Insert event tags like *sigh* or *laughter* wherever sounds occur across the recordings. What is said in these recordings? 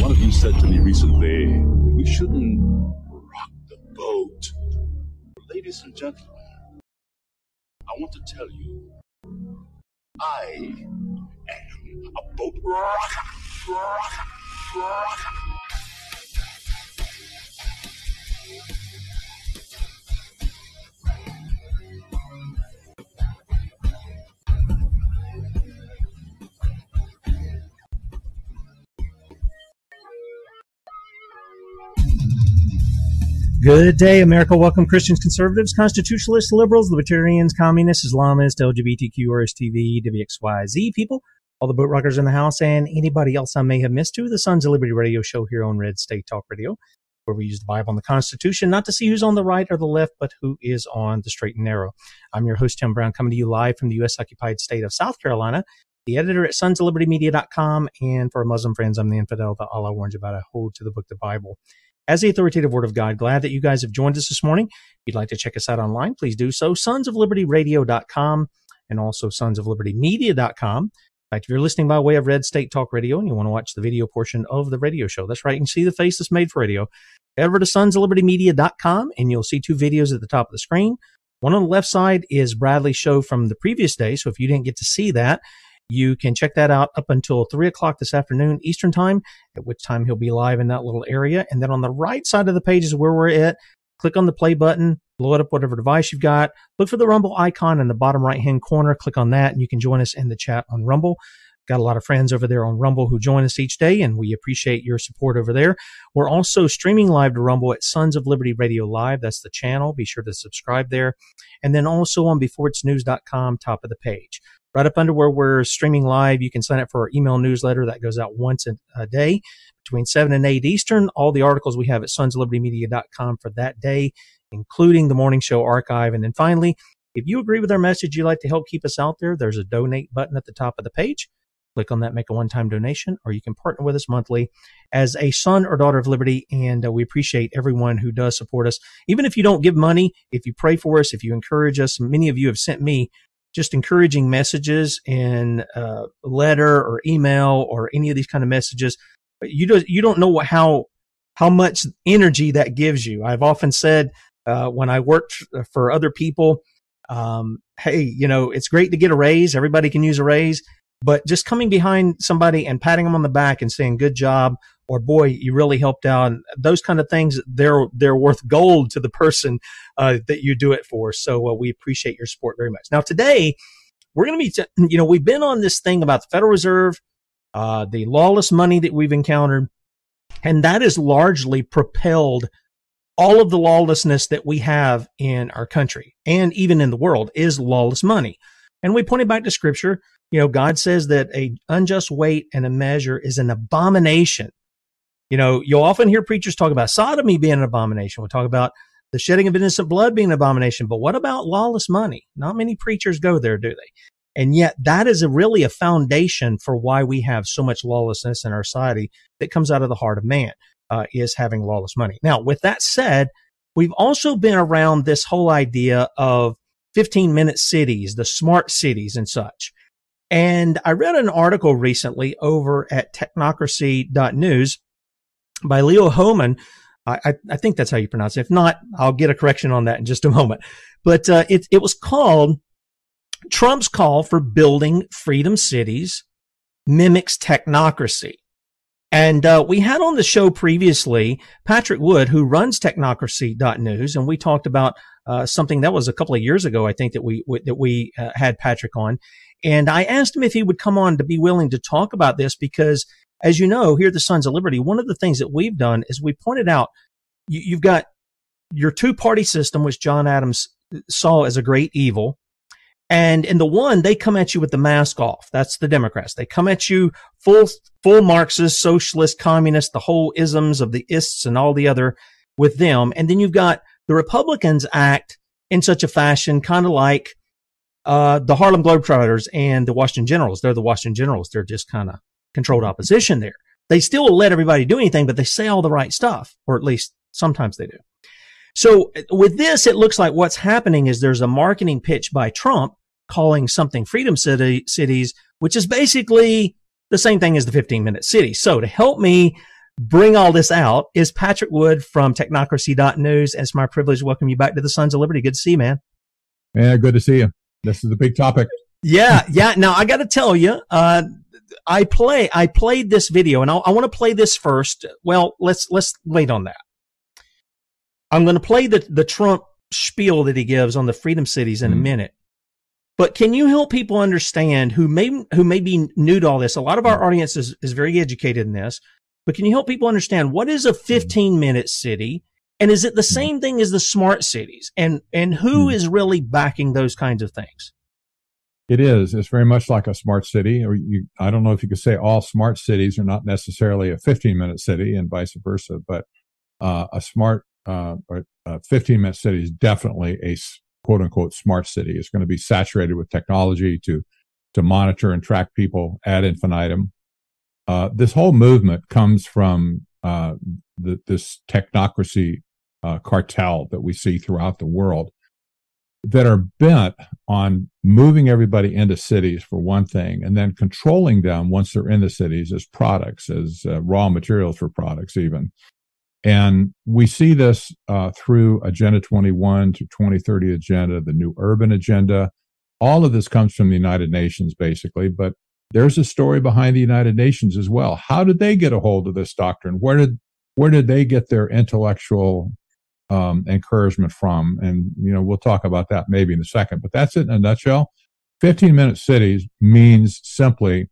One of you said to me recently that we shouldn't rock the boat. Ladies and gentlemen, I want to tell you, I am a boat rocker, rocker, rocker. Good day, America. Welcome, Christians, conservatives, constitutionalists, liberals, libertarians, communists, Islamists, LGBTQ, RSTV, WXYZ people, all the boat rockers in the house, and anybody else I may have missed to the Sons of Liberty radio show here on Red State Talk Radio, where we use the Bible and the Constitution not to see who's on the right or the left, but who is on the straight and narrow. I'm your host, Tim Brown, coming to you live from the U.S. occupied state of South Carolina, the editor at sonsoflibertymedia.com, and for our Muslim friends, I'm the infidel that Allah warns about. I hold to the book, the Bible as the authoritative word of God. Glad that you guys have joined us this morning. If you'd like to check us out online, please do so. Sonsoflibertyradio.com and also sonsoflibertymedia.com. In fact, if you're listening by way of Red State Talk Radio and you want to watch the video portion of the radio show, that's right. You can see the face that's made for radio. Head over to sonsoflibertymedia.com and you'll see two videos at the top of the screen. One on the left side is Bradley's show from the previous day. So if you didn't get to see that, you can check that out up until three o'clock this afternoon Eastern time, at which time he'll be live in that little area. And then on the right side of the page is where we're at. Click on the play button, blow it up whatever device you've got. Look for the Rumble icon in the bottom right hand corner. Click on that and you can join us in the chat on Rumble. Got a lot of friends over there on Rumble who join us each day, and we appreciate your support over there. We're also streaming live to Rumble at Sons of Liberty Radio Live. That's the channel. Be sure to subscribe there. And then also on beforeitsnews.com, top of the page right up under where we're streaming live. You can sign up for our email newsletter that goes out once a day between 7 and 8 Eastern. All the articles we have at sonsoflibertymedia.com for that day, including the morning show archive. And then finally, if you agree with our message, you'd like to help keep us out there, there's a donate button at the top of the page. Click on that, make a one time donation, or you can partner with us monthly as a son or daughter of liberty. And uh, we appreciate everyone who does support us. Even if you don't give money, if you pray for us, if you encourage us, many of you have sent me just encouraging messages in uh, letter or email or any of these kind of messages. You don't you don't know what, how how much energy that gives you. I've often said uh, when I worked for other people, um, hey, you know, it's great to get a raise. Everybody can use a raise, but just coming behind somebody and patting them on the back and saying good job or boy you really helped out. Those kind of things they're they're worth gold to the person uh, that you do it for. So uh, we appreciate your support very much. Now today we're going to be t- *clears throat* you know we've been on this thing about the federal reserve uh, the lawless money that we've encountered and that has largely propelled all of the lawlessness that we have in our country and even in the world is lawless money. And we pointed back to scripture. You know, God says that a unjust weight and a measure is an abomination. You know, you'll often hear preachers talk about sodomy being an abomination. We'll talk about the shedding of innocent blood being an abomination. But what about lawless money? Not many preachers go there, do they? And yet that is a really a foundation for why we have so much lawlessness in our society that comes out of the heart of man, uh, is having lawless money. Now, with that said, we've also been around this whole idea of 15 minute cities, the smart cities and such. And I read an article recently over at technocracy.news by Leo Hohmann. I, I, think that's how you pronounce it. If not, I'll get a correction on that in just a moment. But uh, it, it was called Trump's Call for Building Freedom Cities Mimics Technocracy. And uh, we had on the show previously Patrick Wood, who runs technocracy.news, and we talked about uh, something that was a couple of years ago, I think, that we that we uh, had Patrick on. And I asked him if he would come on to be willing to talk about this because, as you know, here at the Sons of Liberty, one of the things that we've done is we pointed out you, you've got your two party system, which John Adams saw as a great evil. And in the one, they come at you with the mask off. That's the Democrats. They come at you full, full Marxist, socialist, communist, the whole isms of the ists and all the other with them. And then you've got the Republicans act in such a fashion, kind of like, uh, the Harlem Globetrotters and the Washington Generals. They're the Washington Generals. They're just kind of controlled opposition there. They still let everybody do anything, but they say all the right stuff, or at least sometimes they do. So with this, it looks like what's happening is there's a marketing pitch by Trump calling something freedom city cities, which is basically the same thing as the 15 minute city. So to help me bring all this out is Patrick Wood from technocracy.news. And it's my privilege to welcome you back to the Sons of Liberty. Good to see you, man. Yeah, good to see you. This is a big topic. Yeah, yeah. Now I got to tell you, uh, I play, I played this video and I'll, i want to play this first. Well, let's, let's wait on that. I'm going to play the, the Trump spiel that he gives on the freedom cities in mm-hmm. a minute. But can you help people understand who may, who may be new to all this? A lot of our mm-hmm. audience is, is very educated in this, but can you help people understand what is a mm-hmm. 15 minute city? And is it the mm-hmm. same thing as the smart cities? And, and who is really backing those kinds of things? It is. It's very much like a smart city. Or you, I don't know if you could say all smart cities are not necessarily a 15 minute city and vice versa, but uh, a smart uh, a 15 minute city is definitely a quote unquote smart city. It's going to be saturated with technology to to monitor and track people ad infinitum. Uh, this whole movement comes from uh, the, this technocracy uh, cartel that we see throughout the world that are bent on moving everybody into cities for one thing and then controlling them once they're in the cities as products as uh, raw materials for products even. And we see this uh, through agenda 21 to 2030 agenda the new urban agenda. All of this comes from the united nations basically but there's a story behind the united nations as well. How did they get a hold of this doctrine? Where did where did they get their intellectual um, encouragement from. And, you know, we'll talk about that maybe in a second, but that's it in a nutshell. 15 minute cities means simply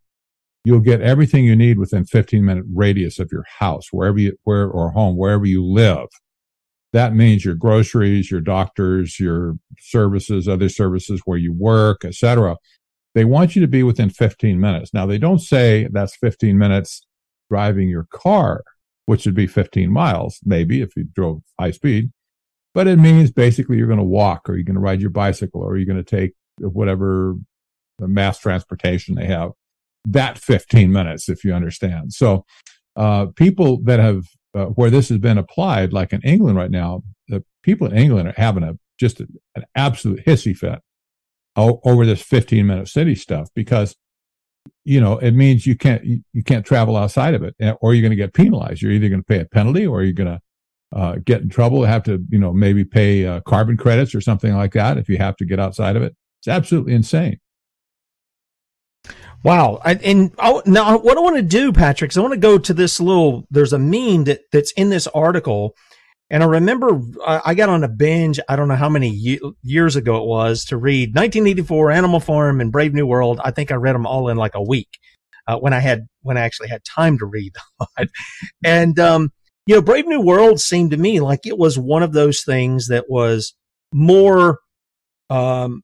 you'll get everything you need within 15 minute radius of your house, wherever you, where or home, wherever you live. That means your groceries, your doctors, your services, other services where you work, etc. They want you to be within 15 minutes. Now they don't say that's 15 minutes driving your car which would be 15 miles, maybe if you drove high speed. But it means basically you're going to walk or you're going to ride your bicycle or you're going to take whatever the mass transportation they have. That 15 minutes, if you understand. So, uh, people that have, uh, where this has been applied, like in England right now, the people in England are having a, just a, an absolute hissy fit over this 15 minute city stuff because you know, it means you can't you can't travel outside of it, eh, or you're going to get penalized. You're either going to pay a penalty, or you're going to uh, get in trouble. Have to you know maybe pay uh, carbon credits or something like that if you have to get outside of it. It's absolutely insane. Wow. I, and I, now what I want to do, Patrick, is I want to go to this little, there's a meme that, that's in this article and I remember I got on a binge, I don't know how many years ago it was, to read 1984 Animal Farm and Brave New World. I think I read them all in like a week uh, when I had, when I actually had time to read. *laughs* and, um, you know, Brave New World seemed to me like it was one of those things that was more, um,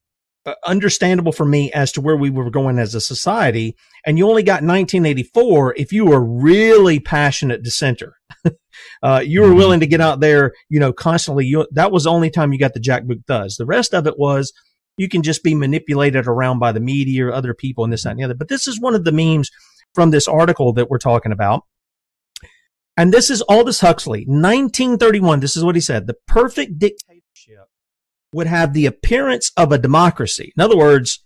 understandable for me as to where we were going as a society. And you only got 1984 if you were really passionate dissenter. *laughs* uh, you were mm-hmm. willing to get out there, you know, constantly. You, that was the only time you got the jackboot thugs. The rest of it was you can just be manipulated around by the media or other people and this, that, and the other. But this is one of the memes from this article that we're talking about. And this is Aldous Huxley, 1931. This is what he said. The perfect dictatorship would have the appearance of a democracy. In other words,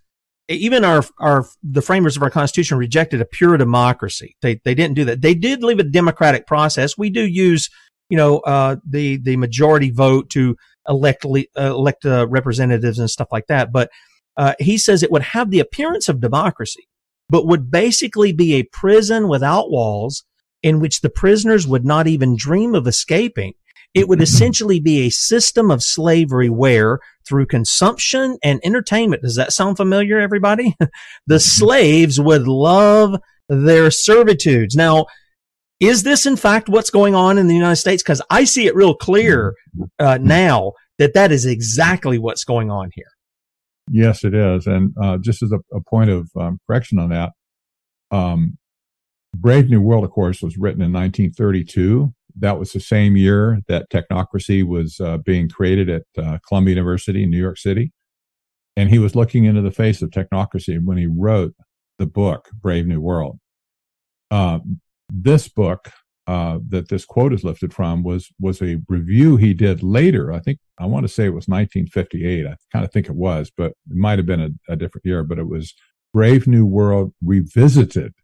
even our our the framers of our constitution rejected a pure democracy. They they didn't do that. They did leave a democratic process. We do use you know uh, the the majority vote to elect uh, elect uh, representatives and stuff like that. But uh, he says it would have the appearance of democracy, but would basically be a prison without walls in which the prisoners would not even dream of escaping it would *clears throat* essentially be a system of slavery where through consumption and entertainment, does that sound familiar, everybody? *laughs* the slaves would love their servitudes. Now, is this in fact what's going on in the United States? Because I see it real clear uh, now that that is exactly what's going on here. Yes, it is. And uh, just as a, a point of um, correction on that, um, Brave New World, of course, was written in 1932. That was the same year that technocracy was uh, being created at uh, Columbia University in New York City. And he was looking into the face of technocracy when he wrote the book, Brave New World. Uh, this book uh, that this quote is lifted from was was a review he did later. I think I want to say it was 1958. I kind of think it was, but it might have been a, a different year. But it was Brave New World Revisited,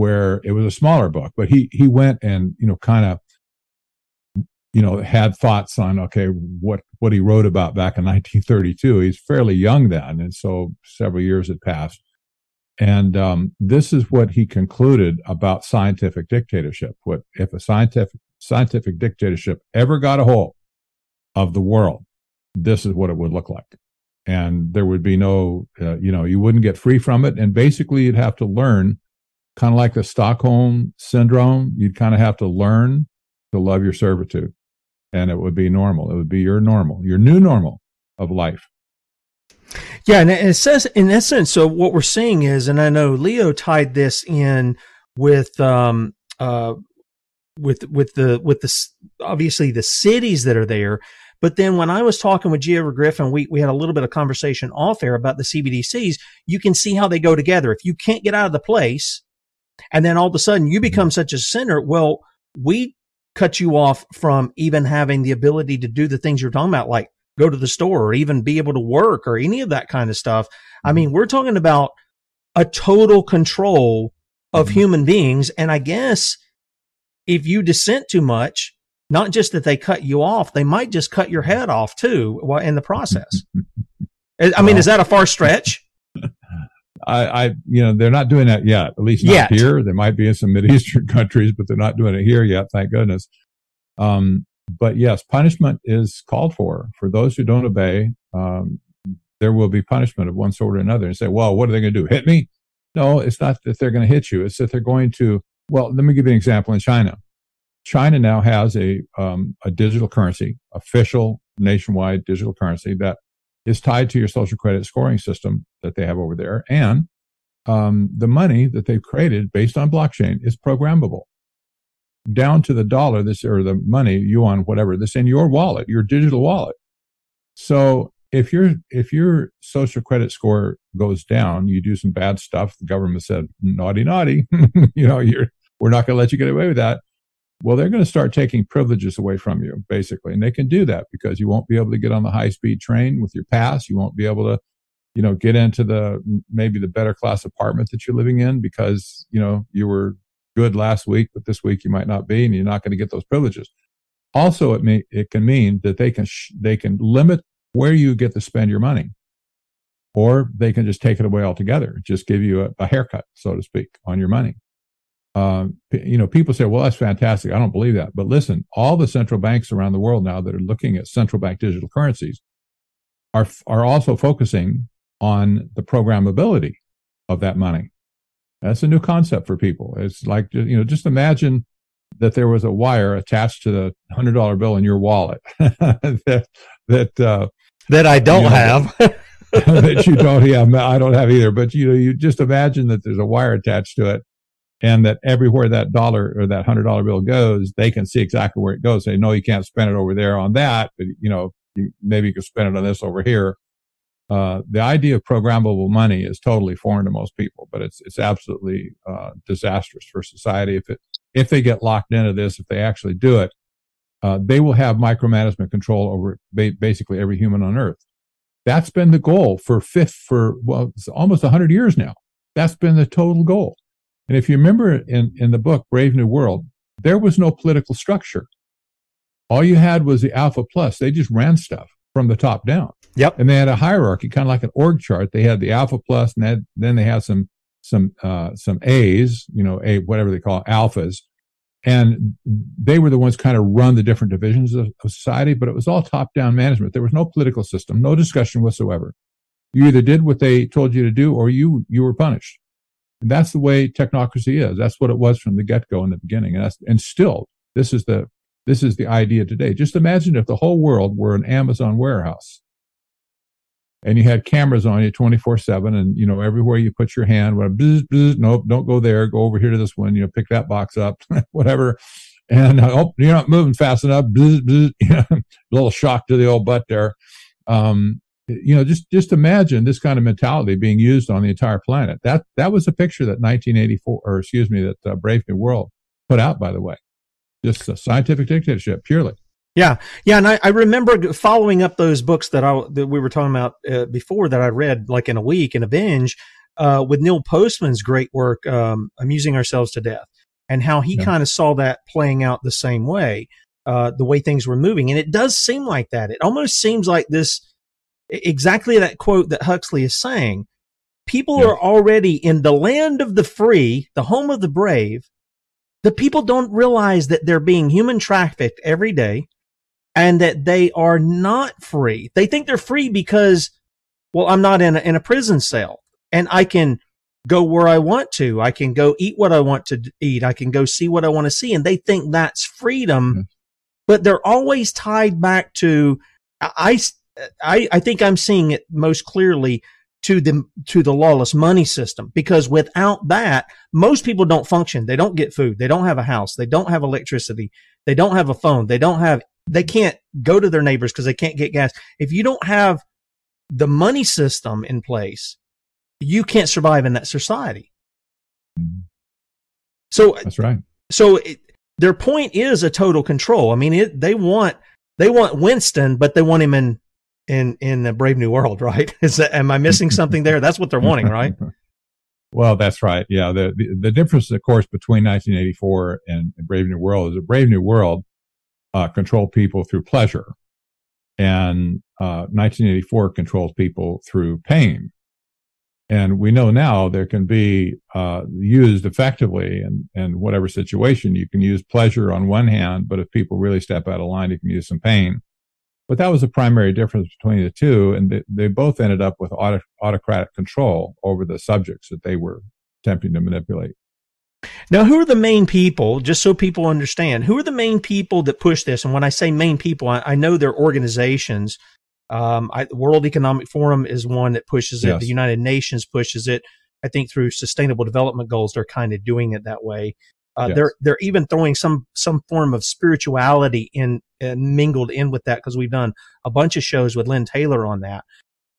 where it was a smaller book. But he he went and you know kind of you know had thoughts on okay what what he wrote about back in *laughs* 1932. He's fairly young then, and so several years had passed. And um, this is what he concluded about scientific dictatorship. What if a scientific scientific dictatorship ever got a hold of the world? This is what it would look like, and there would be no, uh, you know, you wouldn't get free from it. And basically, you'd have to learn, kind of like the Stockholm syndrome. You'd kind of have to learn to love your servitude, and it would be normal. It would be your normal, your new normal of life. Yeah, and it says in essence, so what we're seeing is, and I know Leo tied this in with um uh with with the with the obviously the cities that are there. But then when I was talking with Giova Griffin, we, we had a little bit of conversation off air about the CBDCs. You can see how they go together. If you can't get out of the place and then all of a sudden you become such a sinner, well, we cut you off from even having the ability to do the things you're talking about, like go to the store or even be able to work or any of that kind of stuff. I mm-hmm. mean, we're talking about a total control of mm-hmm. human beings. And I guess if you dissent too much, not just that they cut you off, they might just cut your head off too in the process. *laughs* I mean, is that a far stretch? I, I, you know, they're not doing that yet. At least not yet. here. They might be in some *laughs* Eastern countries, but they're not doing it here yet. Thank goodness. Um, but yes, punishment is called for for those who don't obey. Um, there will be punishment of one sort or another. And say, well, what are they going to do? Hit me? No, it's not that they're going to hit you. It's that they're going to. Well, let me give you an example. In China, China now has a um, a digital currency, official nationwide digital currency that is tied to your social credit scoring system that they have over there, and um, the money that they've created based on blockchain is programmable down to the dollar, this or the money, yuan, whatever, this in your wallet, your digital wallet. So if your if your social credit score goes down, you do some bad stuff. The government said naughty, naughty. *laughs* you know, you're we're not going to let you get away with that. Well, they're going to start taking privileges away from you, basically, and they can do that because you won't be able to get on the high speed train with your pass. You won't be able to, you know, get into the maybe the better class apartment that you're living in because you know you were good last week, but this week you might not be, and you're not going to get those privileges. Also, it may it can mean that they can sh- they can limit where you get to spend your money, or they can just take it away altogether, just give you a, a haircut, so to speak, on your money. Um, you know, people say, "Well, that's fantastic." I don't believe that, but listen, all the central banks around the world now that are looking at central bank digital currencies are are also focusing on the programmability of that money. That's a new concept for people. It's like, you know, just imagine that there was a wire attached to the hundred dollar bill in your wallet *laughs* that, that, uh, that I don't you know, have. *laughs* that you don't have. I don't have either. But you know, you just imagine that there's a wire attached to it, and that everywhere that dollar or that hundred dollar bill goes, they can see exactly where it goes. Say, no, you can't spend it over there on that, but you know, you, maybe you can spend it on this over here. Uh, the idea of programmable money is totally foreign to most people, but it's it's absolutely uh, disastrous for society if it if they get locked into this. If they actually do it, uh, they will have micromanagement control over ba- basically every human on Earth. That's been the goal for fifth for well, almost hundred years now. That's been the total goal. And if you remember in in the book Brave New World, there was no political structure. All you had was the Alpha Plus. They just ran stuff from the top down. Yep. And they had a hierarchy, kind of like an org chart. They had the alpha plus, and then they had some some uh, some A's, you know, a whatever they call alphas, and they were the ones kind of run the different divisions of, of society. But it was all top down management. There was no political system, no discussion whatsoever. You either did what they told you to do, or you you were punished. And that's the way technocracy is. That's what it was from the get go in the beginning, and that's and still this is the this is the idea today. Just imagine if the whole world were an Amazon warehouse. And you had cameras on you 24 7 and you know everywhere you put your hand whatever, bzz, bzz, nope don't go there. Go over here to this one you know pick that box up *laughs* whatever. And uh, oh you're not moving fast enough. Bzz, bzz, you know, a little shock to the old butt there. Um, you know just just imagine this kind of mentality being used on the entire planet. That that was a picture that 1984 or excuse me that uh, brave new world put out by the way. Just a scientific dictatorship purely. Yeah, yeah, and I, I remember following up those books that I that we were talking about uh, before that I read like in a week in a binge uh, with Neil Postman's great work, um, "Amusing Ourselves to Death," and how he yeah. kind of saw that playing out the same way, uh, the way things were moving, and it does seem like that. It almost seems like this exactly that quote that Huxley is saying. People yeah. are already in the land of the free, the home of the brave. The people don't realize that they're being human trafficked every day and that they are not free. They think they're free because, well, I'm not in a, in a prison cell and I can go where I want to. I can go eat what I want to eat. I can go see what I want to see. And they think that's freedom, mm-hmm. but they're always tied back to, I, I, I think I'm seeing it most clearly to the to the lawless money system because without that most people don't function they don't get food they don't have a house they don't have electricity they don't have a phone they don't have they can't go to their neighbors because they can't get gas. If you don't have the money system in place, you can't survive in that society. So that's right. So it, their point is a total control. I mean, it, they want they want Winston, but they want him in in in the Brave New World, *laughs* right? Is that am I missing something there? That's what they're wanting, right? *laughs* well, that's right. Yeah. The, the, the difference, of course, between 1984 and Brave New World is a Brave New World uh, control people through pleasure. And uh, 1984 controls people through pain. And we know now there can be uh, used effectively in, in whatever situation. You can use pleasure on one hand, but if people really step out of line, you can use some pain. But that was the primary difference between the two. And they, they both ended up with auto, autocratic control over the subjects that they were attempting to manipulate. Now, who are the main people, just so people understand, who are the main people that push this? And when I say main people, I, I know they're organizations. Um, I, the World Economic Forum is one that pushes it. Yes. The United Nations pushes it. I think through sustainable development goals, they're kind of doing it that way. Uh, yes. They're they're even throwing some some form of spirituality in uh, mingled in with that because we've done a bunch of shows with Lynn Taylor on that.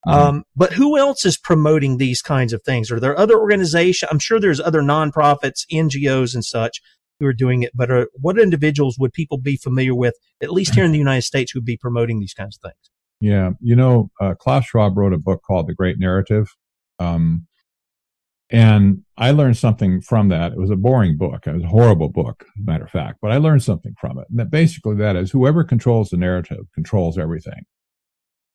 Mm-hmm. Um, but who else is promoting these kinds of things? Are there other organizations? I'm sure there's other nonprofits, NGOs, and such who are doing it. But are, what individuals would people be familiar with, at least here in the United States, who would be promoting these kinds of things? Yeah, you know, uh, Klaus Schwab wrote a book called The Great Narrative. Um, and I learned something from that. It was a boring book. It was a horrible book, as a matter of fact, but I learned something from it. And that basically that is whoever controls the narrative controls everything.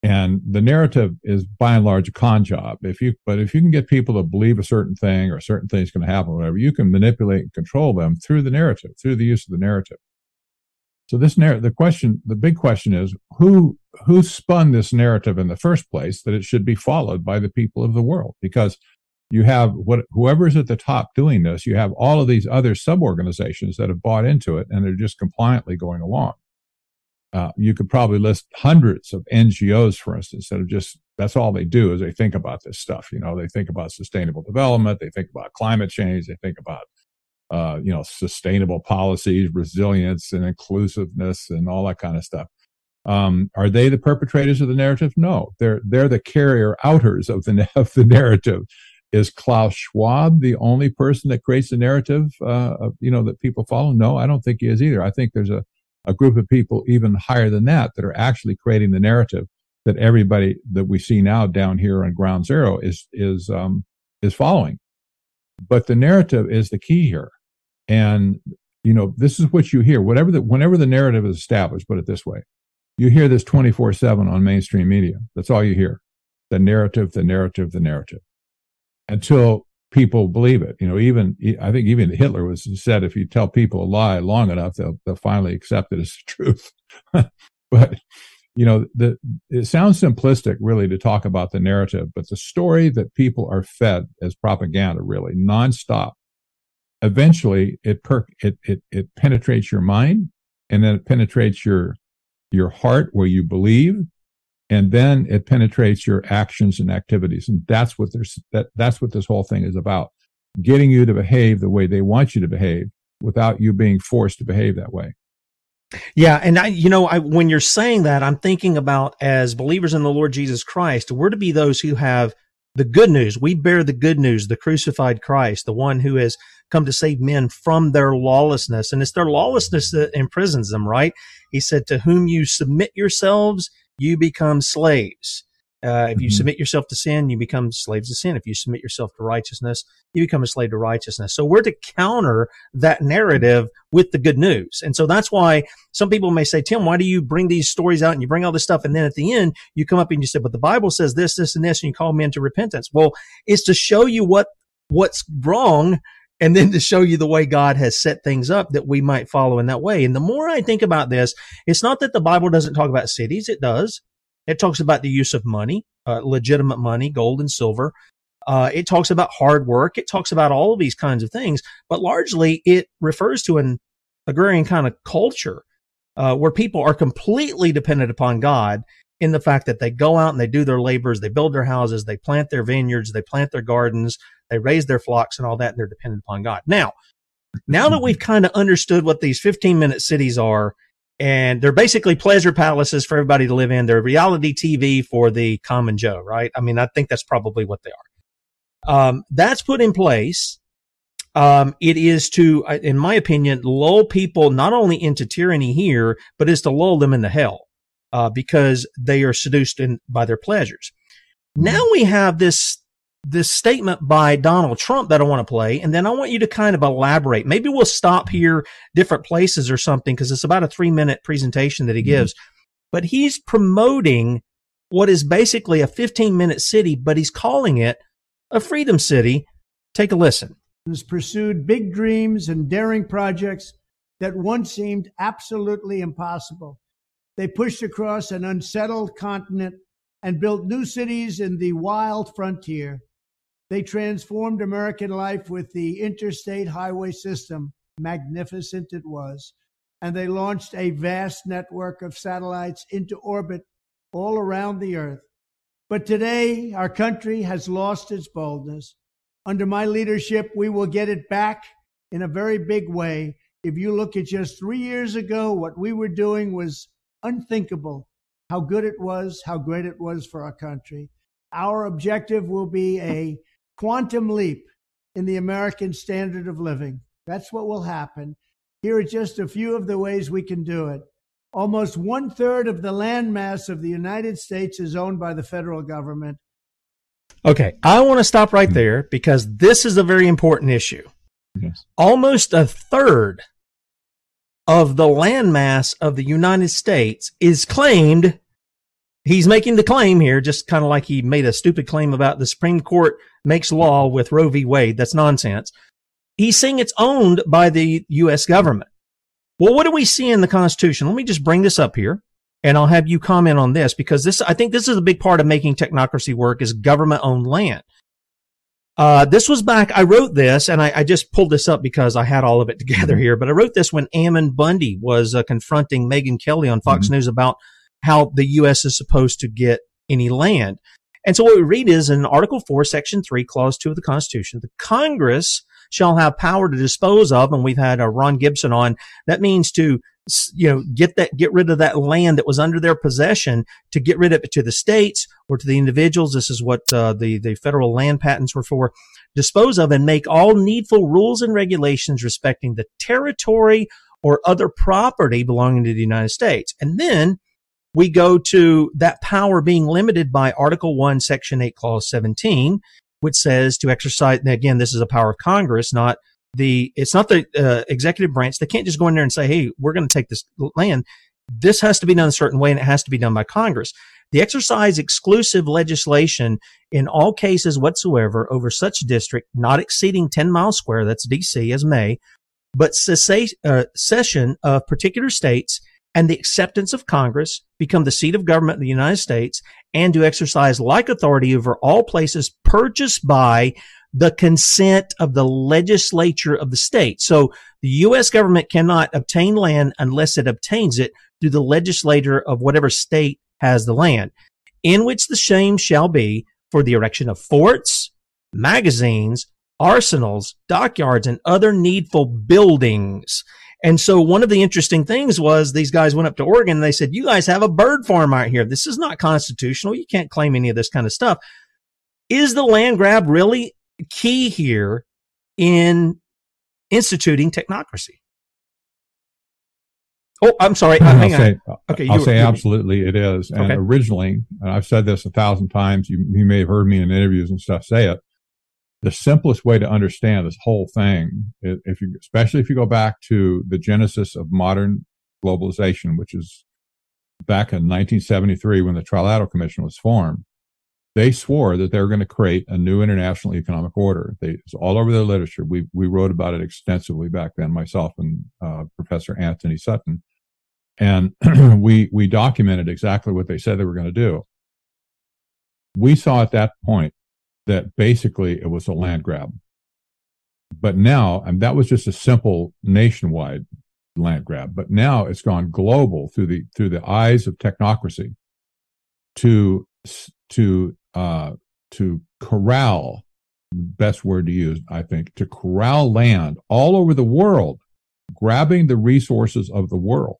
And the narrative is by and large a con job. If you, but if you can get people to believe a certain thing or a certain thing's going to happen, whatever, you can manipulate and control them through the narrative, through the use of the narrative. So this narrative, the question, the big question is who, who spun this narrative in the first place that it should be followed by the people of the world? Because you have what, whoever's at the top doing this, you have all of these other sub organizations that have bought into it and they're just compliantly going along. Uh, you could probably list hundreds of NGOs, for instance, that are just that's all they do is they think about this stuff. You know, they think about sustainable development, they think about climate change, they think about uh, you know sustainable policies, resilience, and inclusiveness, and all that kind of stuff. Um, are they the perpetrators of the narrative? No, they're they're the carrier outers of the *laughs* of the narrative. Is Klaus Schwab the only person that creates the narrative? Uh, you know that people follow? No, I don't think he is either. I think there's a a group of people even higher than that that are actually creating the narrative that everybody that we see now down here on ground zero is is um, is following. But the narrative is the key here, and you know this is what you hear. Whatever the whenever the narrative is established, put it this way, you hear this twenty four seven on mainstream media. That's all you hear: the narrative, the narrative, the narrative. Until people believe it. You know, even I think even Hitler was said if you tell people a lie long enough, they'll they'll finally accept it as the *laughs* truth. but you know, the it sounds simplistic really to talk about the narrative, but the story that people are fed as propaganda really nonstop. Eventually, it per it it it penetrates your mind, and then it penetrates your your heart where you believe, and then it penetrates your actions and activities and that's what there's that that's what this whole thing is about getting you to behave the way they want you to behave without you being forced to behave that way yeah, and I, you know, I, when you're saying that, I'm thinking about as believers in the Lord Jesus Christ, we're to be those who have the good news. We bear the good news, the crucified Christ, the one who has come to save men from their lawlessness. And it's their lawlessness that imprisons them, right? He said, to whom you submit yourselves, you become slaves. Uh, if you mm-hmm. submit yourself to sin, you become slaves to sin. If you submit yourself to righteousness, you become a slave to righteousness. So we're to counter that narrative with the good news. And so that's why some people may say, Tim, why do you bring these stories out and you bring all this stuff? And then at the end, you come up and you say, but the Bible says this, this, and this, and you call men to repentance. Well, it's to show you what, what's wrong and then to show you the way God has set things up that we might follow in that way. And the more I think about this, it's not that the Bible doesn't talk about cities. It does. It talks about the use of money, uh, legitimate money, gold and silver. Uh, it talks about hard work. It talks about all of these kinds of things, but largely it refers to an agrarian kind of culture uh, where people are completely dependent upon God in the fact that they go out and they do their labors, they build their houses, they plant their vineyards, they plant their gardens, they raise their flocks and all that, and they're dependent upon God. Now, now that we've kind of understood what these 15 minute cities are, and they're basically pleasure palaces for everybody to live in. They're reality TV for the common Joe, right? I mean, I think that's probably what they are. Um, that's put in place. Um, it is to, in my opinion, lull people not only into tyranny here, but is to lull them into hell, uh, because they are seduced in, by their pleasures. Now we have this this statement by Donald Trump that I want to play, and then I want you to kind of elaborate. Maybe we'll stop here, different places or something, because it's about a three minute presentation that he mm-hmm. gives. But he's promoting what is basically a 15 minute city, but he's calling it a freedom city. Take a listen. Has pursued big dreams and daring projects that once seemed absolutely impossible. They pushed across an unsettled continent and built new cities in the wild frontier. They transformed American life with the interstate highway system. Magnificent it was. And they launched a vast network of satellites into orbit all around the earth. But today, our country has lost its boldness. Under my leadership, we will get it back in a very big way. If you look at just three years ago, what we were doing was unthinkable. How good it was, how great it was for our country. Our objective will be a quantum leap in the American standard of living. That's what will happen. Here are just a few of the ways we can do it. Almost one third of the landmass of the United States is owned by the federal government. Okay, I want to stop right there because this is a very important issue. Yes. Almost a third of the landmass of the United States is claimed he's making the claim here, just kind of like he made a stupid claim about the Supreme Court makes law with Roe v. Wade. That's nonsense. He's saying it's owned by the U.S. government. Well, what do we see in the Constitution? Let me just bring this up here and I'll have you comment on this because this, I think this is a big part of making technocracy work is government owned land. Uh, this was back, I wrote this and I, I, just pulled this up because I had all of it *laughs* together here, but I wrote this when Ammon Bundy was uh, confronting Megyn Kelly on Fox mm-hmm. News about how the U.S. is supposed to get any land. And so what we read is in Article 4, Section 3, Clause 2 of the Constitution, the Congress shall have power to dispose of, and we've had uh, Ron Gibson on, that means to you know, get that, get rid of that land that was under their possession to get rid of it to the states or to the individuals. This is what uh, the, the federal land patents were for. Dispose of and make all needful rules and regulations respecting the territory or other property belonging to the United States. And then we go to that power being limited by Article 1, Section 8, Clause 17, which says to exercise, and again, this is a power of Congress, not the, it's not the uh, executive branch. They can't just go in there and say, hey, we're going to take this land. This has to be done a certain way and it has to be done by Congress. The exercise exclusive legislation in all cases whatsoever over such district not exceeding 10 miles square, that's DC as may, but cessation, uh, of particular states and the acceptance of Congress become the seat of government of the United States and to exercise like authority over all places purchased by the consent of the legislature of the state. So the U.S. government cannot obtain land unless it obtains it through the legislature of whatever state has the land. in which the same shall be for the erection of forts, magazines, arsenals, dockyards, and other needful buildings. And so one of the interesting things was these guys went up to Oregon and they said, you guys have a bird farm out here. This is not constitutional. You can't claim any of this kind of stuff. Is the land grab really key here in instituting technocracy? Oh, I'm sorry. Uh, I'll say, okay, I'll say absolutely it is. And okay. originally, and I've said this a thousand times, you, you may have heard me in interviews and stuff say it. The simplest way to understand this whole thing, if you, especially if you go back to the genesis of modern globalization, which is back in 1973 when the Trilateral Commission was formed, they swore that they were going to create a new international economic order. They, it's all over their literature. We, we wrote about it extensively back then, myself and uh, Professor Antony Sutton. And *clears throat* we, we documented exactly what they said they were going to do. We saw at that point that basically it was a land grab. But now, and that was just a simple nationwide land grab, but now it's gone global through the, through the eyes of technocracy to, to uh, to corral, best word to use, I think, to corral land all over the world, grabbing the resources of the world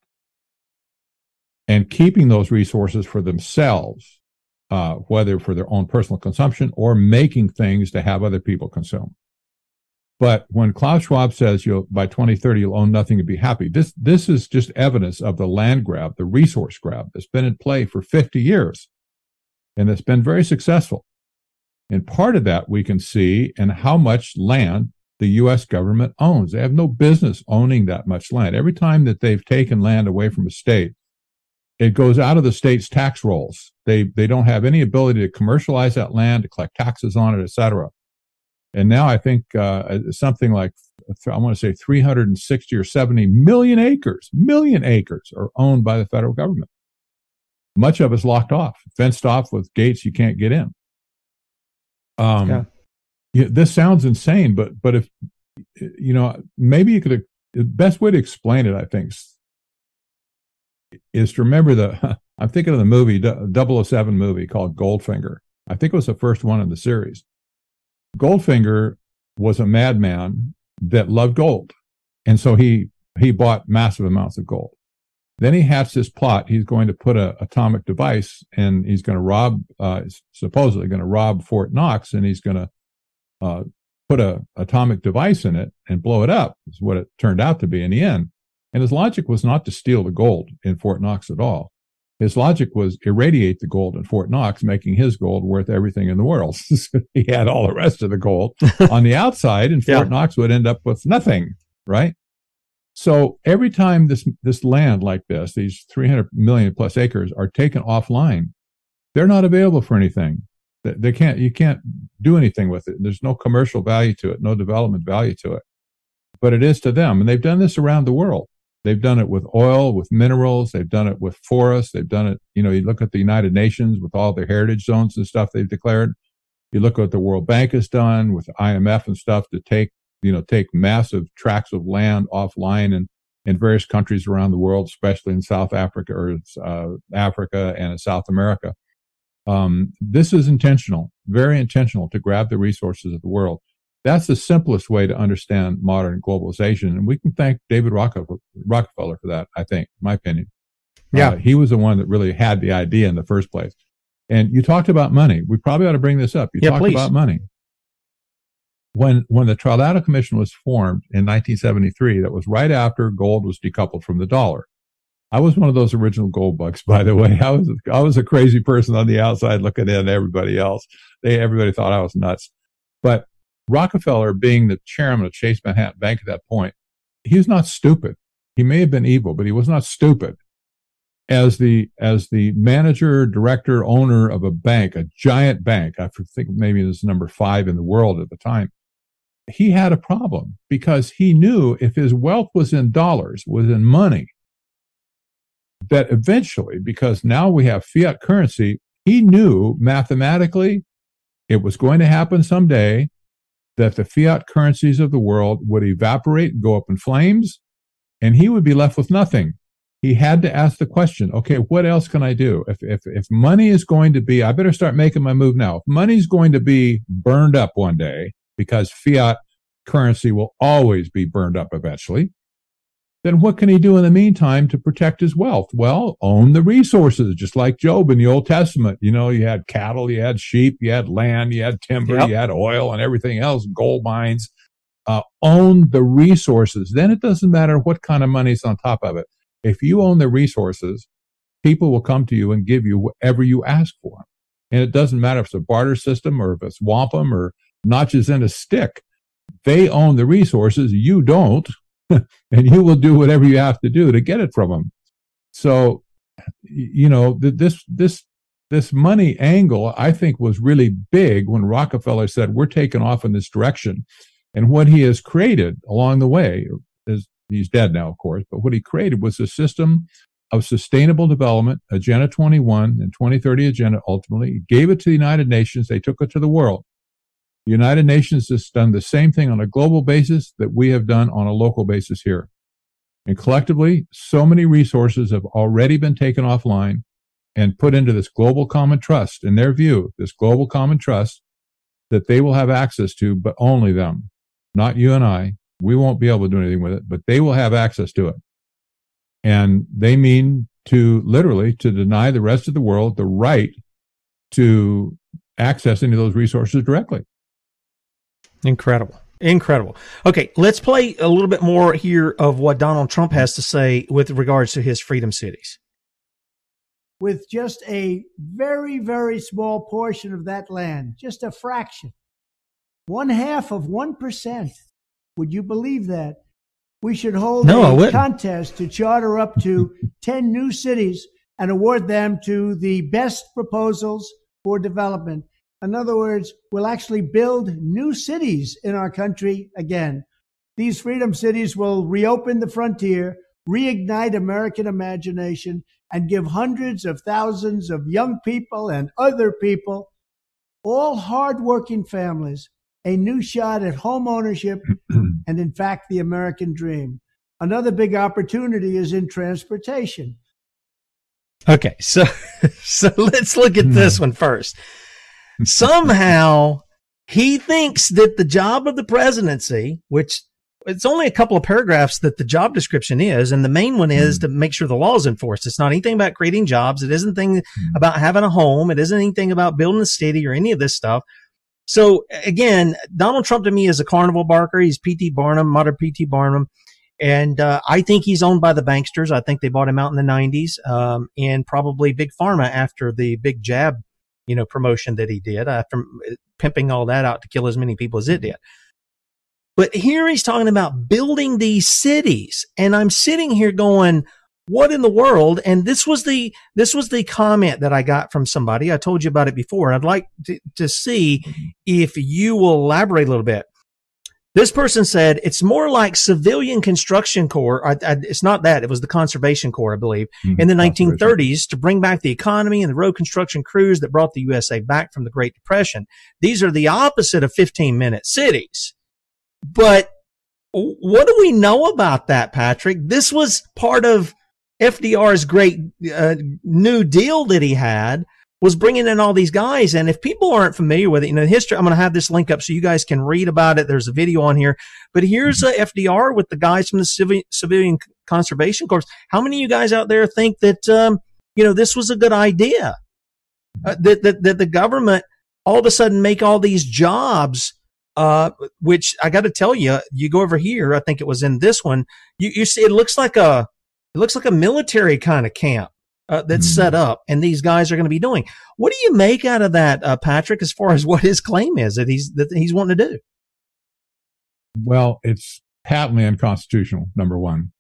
and keeping those resources for themselves, uh, whether for their own personal consumption or making things to have other people consume. But when Klaus Schwab says you'll by 2030 you'll own nothing and be happy, this this is just evidence of the land grab, the resource grab that's been in play for 50 years and it's been very successful. And part of that we can see in how much land the U.S. government owns. They have no business owning that much land. Every time that they've taken land away from a state, it goes out of the state's tax rolls. They they don't have any ability to commercialize that land, to collect taxes on it, etc. And now I think uh, something like I want to say 360 or 70 million acres, million acres are owned by the federal government much of it's locked off, fenced off with gates you can't get in. Um, yeah. yeah. this sounds insane, but but if you know, maybe you could. The best way to explain it, I think, is to remember the. *laughs* I'm thinking of the movie 007 movie called Goldfinger. I think it was the first one in the series. Goldfinger was a madman that loved gold, and so he he bought massive amounts of gold. Then he hatched this plot. He's going to put an atomic device and he's going to rob, uh, supposedly going to rob Fort Knox and he's going to uh, put a atomic device in it and blow it up is what it turned out to be in the end. And his logic was not to steal the gold in Fort Knox at all. His logic was irradiate the gold in Fort Knox, making his gold worth everything in the world. *laughs* he had all the rest of the gold *laughs* on the outside and Fort yeah. Knox would end up with nothing, right? So every time this this land like this, these 300 million plus acres are taken offline, they're not available for anything. They, they can't you can't do anything with it. There's no commercial value to it, no development value to it. But it is to them, and they've done this around the world. They've done it with oil, with minerals. They've done it with forests. They've done it. You know, you look at the United Nations with all their heritage zones and stuff they've declared. You look at what the World Bank has done with IMF and stuff to take you know, take massive tracts of land offline in, in various countries around the world, especially in South Africa or uh, Africa and South America. Um, this is intentional, very intentional to grab the resources of the world. That's the simplest way to understand modern globalization. And we can thank David Rockefeller, for that, I think, my opinion. Yeah. Uh, he was the one that really had the idea in the first place. And you talked about money. We probably ought to bring this up. You yeah, talked please. about money when when the Trilateral Commission was formed in 1973, that was right after gold was decoupled from the dollar. I was one of those original gold bugs, by the way. *laughs* I was I was a crazy person on the outside looking in. Everybody else, they everybody thought I was nuts. But Rockefeller, being the chairman of Chase Manhattan Bank at that point, he was not stupid. He may have been evil, but he was not stupid. As the as the manager, director, owner of a bank, a giant bank, I think maybe it was number five in the world at the time, he had a problem because he knew if his wealth was in dollars, was in money, that eventually, because now we have fiat currency, he knew mathematically it was going to happen someday that the fiat currencies of the world would evaporate and go up in flames, and he would be left with nothing. he had to ask the question, okay, what else can I do? If, if, if money is going to be, I better start making my move now. If money's going to be burned up one day because fiat currency will always be burned up eventually, then what can he do in the meantime to protect his wealth? Well, own the resources, just like Job in the Old Testament. You know, you had cattle, you had sheep, you had land, you had timber, yep. you had oil and everything else, gold mines. Uh, own the resources. Then it doesn't matter what kind of money's on top of it. If you own the resources, people will come to you and give you whatever you ask for. And it doesn't matter if it's a barter system or if it's wampum or notches in a stick. They own the resources. You don't. *laughs* and you will do whatever you have to do to get it from them. So, you know, this, this, this money angle, I think was really big when Rockefeller said, we're taking off in this direction. And what he has created along the way is he's dead now, of course, but what he created was a system of sustainable development, Agenda 21 and 2030 Agenda ultimately. He gave it to the United Nations. They took it to the world. The United Nations has done the same thing on a global basis that we have done on a local basis here. And collectively, so many resources have already been taken offline and put into this global common trust, in their view, this global common trust that they will have access to, but only them, not you and I. We won't be able to do anything with it, but they will have access to it. And they mean to literally to deny the rest of the world the right to access any of those resources directly. Incredible. Incredible. Okay, let's play a little bit more here of what Donald Trump has to say with regards to his freedom cities. With just a very, very small portion of that land, just a fraction, one half of 1%. Would you believe that? We should hold no, a contest to charter up to *laughs* 10 new cities and award them to the best proposals for development. In other words, we'll actually build new cities in our country again. These freedom cities will reopen the frontier, reignite American imagination, and give hundreds of thousands of young people and other people, all hardworking families, a new shot at home ownership *clears throat* and, in fact, the American dream. Another big opportunity is in transportation. Okay, so *laughs* so let's look at this hmm. one first somehow he thinks that the job of the presidency, which it's only a couple of paragraphs that the job description is, and the main one is mm. to make sure the law is enforced. It's not anything about creating jobs. It isn't anything mm. about having a home. It isn't anything about building a city or any of this stuff. So again, Donald Trump to me is a carnival barker. He's P.T. Barnum, modern P.T. Barnum. And uh, I think he's owned by the banksters. I think they bought him out in the 90s um, and probably Big Pharma after the big jab you know, promotion that he did uh, after uh, pimping all that out to kill as many people as it did. But here he's talking about building these cities. And I'm sitting here going, what in the world? And this was the, this was the comment that I got from somebody. I told you about it before. I'd like to, to see mm-hmm. if you will elaborate a little bit. This person said it's more like civilian construction corps. I, I, it's not that. It was the conservation corps, I believe, mm-hmm. in the 1930s to bring back the economy and the road construction crews that brought the USA back from the Great Depression. These are the opposite of 15 minute cities. But what do we know about that, Patrick? This was part of FDR's great uh, New Deal that he had was bringing in all these guys. And if people aren't familiar with it, you know, history, I'm going to have this link up so you guys can read about it. There's a video on here, but here's a FDR with the guys from the Civil, Civilian Conservation Corps. How many of you guys out there think that, um, you know, this was a good idea? Uh, that, that, that the government all of a sudden make all these jobs, uh, which I got to tell you, you go over here. I think it was in this one. You, you see, it looks like a, it looks like a military kind of camp uh, that's mm-hmm. set up and these guys are going to be doing. What do you make out of that, uh, Patrick, as far as *laughs* what his claim is that he's, that he's wanting to do? Well, it's patently unconstitutional, number one.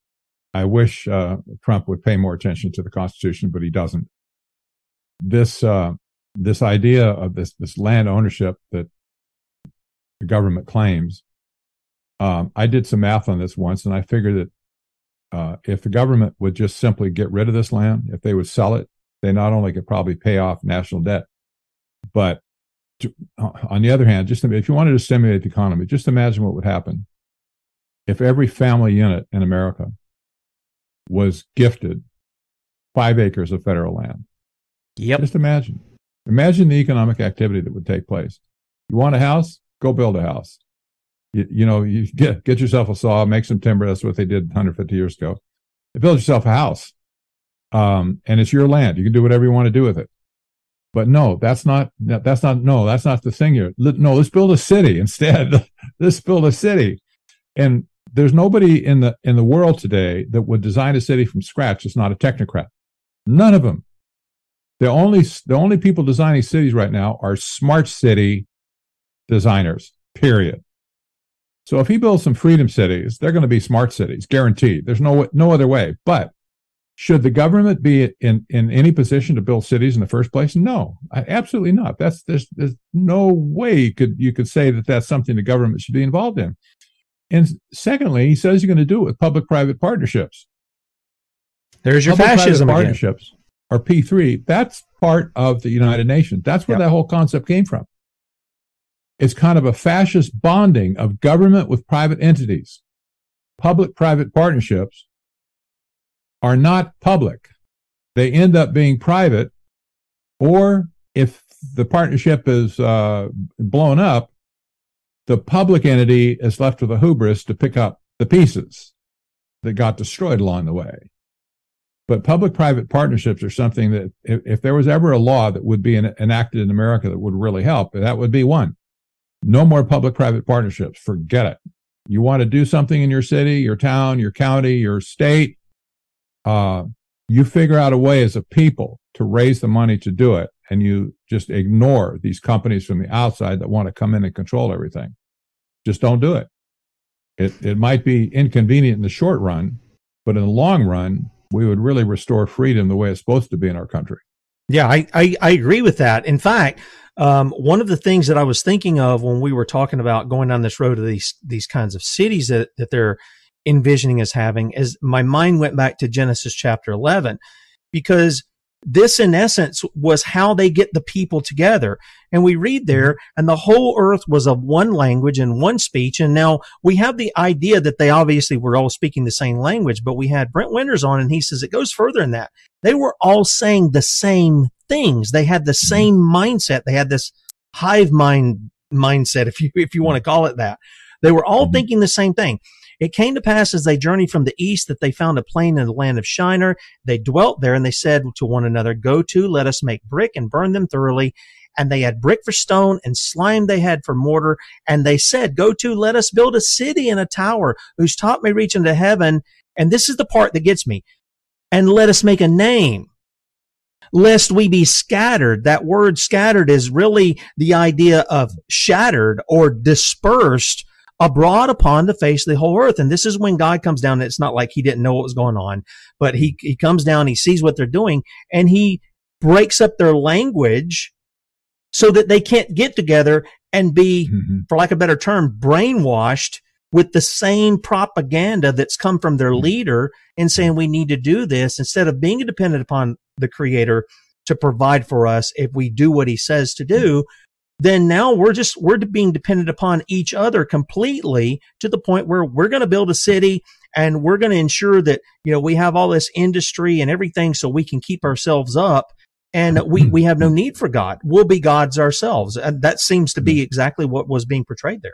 I wish uh, Trump would pay more attention to the Constitution, but he doesn't. This uh, this idea of this this land ownership that the government claims. Um, I did some math on this once, and I figured that uh, if the government would just simply get rid of this land, if they would sell it, they not only could probably pay off national debt, but to, uh, on the other hand, just if you wanted to stimulate the economy, just imagine what would happen if every family unit in America was gifted five acres of federal land. Yep. Just imagine. Imagine the economic activity that would take place. You want a house? Go build a house. You, you know, you *laughs* get get yourself a saw, make some timber. That's what they did 150 years ago. You build yourself a house, um, and it's your land. You can do whatever you want to do with it. But no, that's not that's not no, that's not the thing here. No, let's build a city *laughs* instead. let's build a city. And there's nobody in the in the world today that would design a city from scratch that's not a technocrat. None of them. The only the only people designing cities right now are smart city designers. Period. So if he builds some freedom cities, they're going to be smart cities, guaranteed. There's no no other way. But should the government be in, in any position to build cities in the first place? No, absolutely not. That's there's, there's no way you could you could say that that's something the government should be involved in. And secondly, he says you're going to do it with public-private partnerships. There's your fascism partnerships or P3. That's part of the United Nations. That's where that whole concept came from. It's kind of a fascist bonding of government with private entities, public-private partnerships are not public. They end up being private, or if the partnership is uh, blown up, the public entity is left with a hubris to pick up the pieces that got destroyed along the way. But public private partnerships are something that, if, if, there was ever a law that would be enacted in America that would really help, that would be one. No more public private partnerships. Forget it. You want to do something in your city, your town, your county, your state, uh, you figure out a way as a people to raise the money to do it, and you just ignore these companies from the outside that want to come in and control everything. Just don't do it. It it might be inconvenient in the short run, but in the long run, we would really restore freedom the way it's supposed to be in our country. Yeah, I, I, I agree with that. In fact, um, one of the things that I was thinking of when we were talking about going down this road of these these kinds of cities that, that they're envisioning as having is my mind went back to Genesis chapter 11 because this in essence was how they get the people together. And we read there mm-hmm. and the whole earth was of one language and one speech. And now we have the idea that they obviously were all speaking the same language but we had brent winters on and he says it goes further than that. They were all saying the same things they had the mm-hmm. same mindset they had this hive mind mindset if you if you want to call it that they were all mm-hmm. thinking the same thing it came to pass as they journeyed from the east that they found a plain in the land of Shinar. They dwelt there and they said to one another, Go to, let us make brick and burn them thoroughly. And they had brick for stone and slime they had for mortar. And they said, Go to, let us build a city and a tower whose top may reach into heaven. And this is the part that gets me. And let us make a name lest we be scattered. That word scattered is really the idea of shattered or dispersed abroad upon the face of the whole earth. And this is when God comes down. It's not like he didn't know what was going on, but he, he comes down, he sees what they're doing, and he breaks up their language so that they can't get together and be, mm-hmm. for lack of a better term, brainwashed with the same propaganda that's come from their mm-hmm. leader and saying we need to do this instead of being dependent upon the creator to provide for us if we do what he says to do mm-hmm. then now we're just we're being dependent upon each other completely to the point where we're going to build a city and we're going to ensure that you know we have all this industry and everything so we can keep ourselves up and mm-hmm. we we have no need for god. We'll be gods ourselves. And that seems to be mm-hmm. exactly what was being portrayed there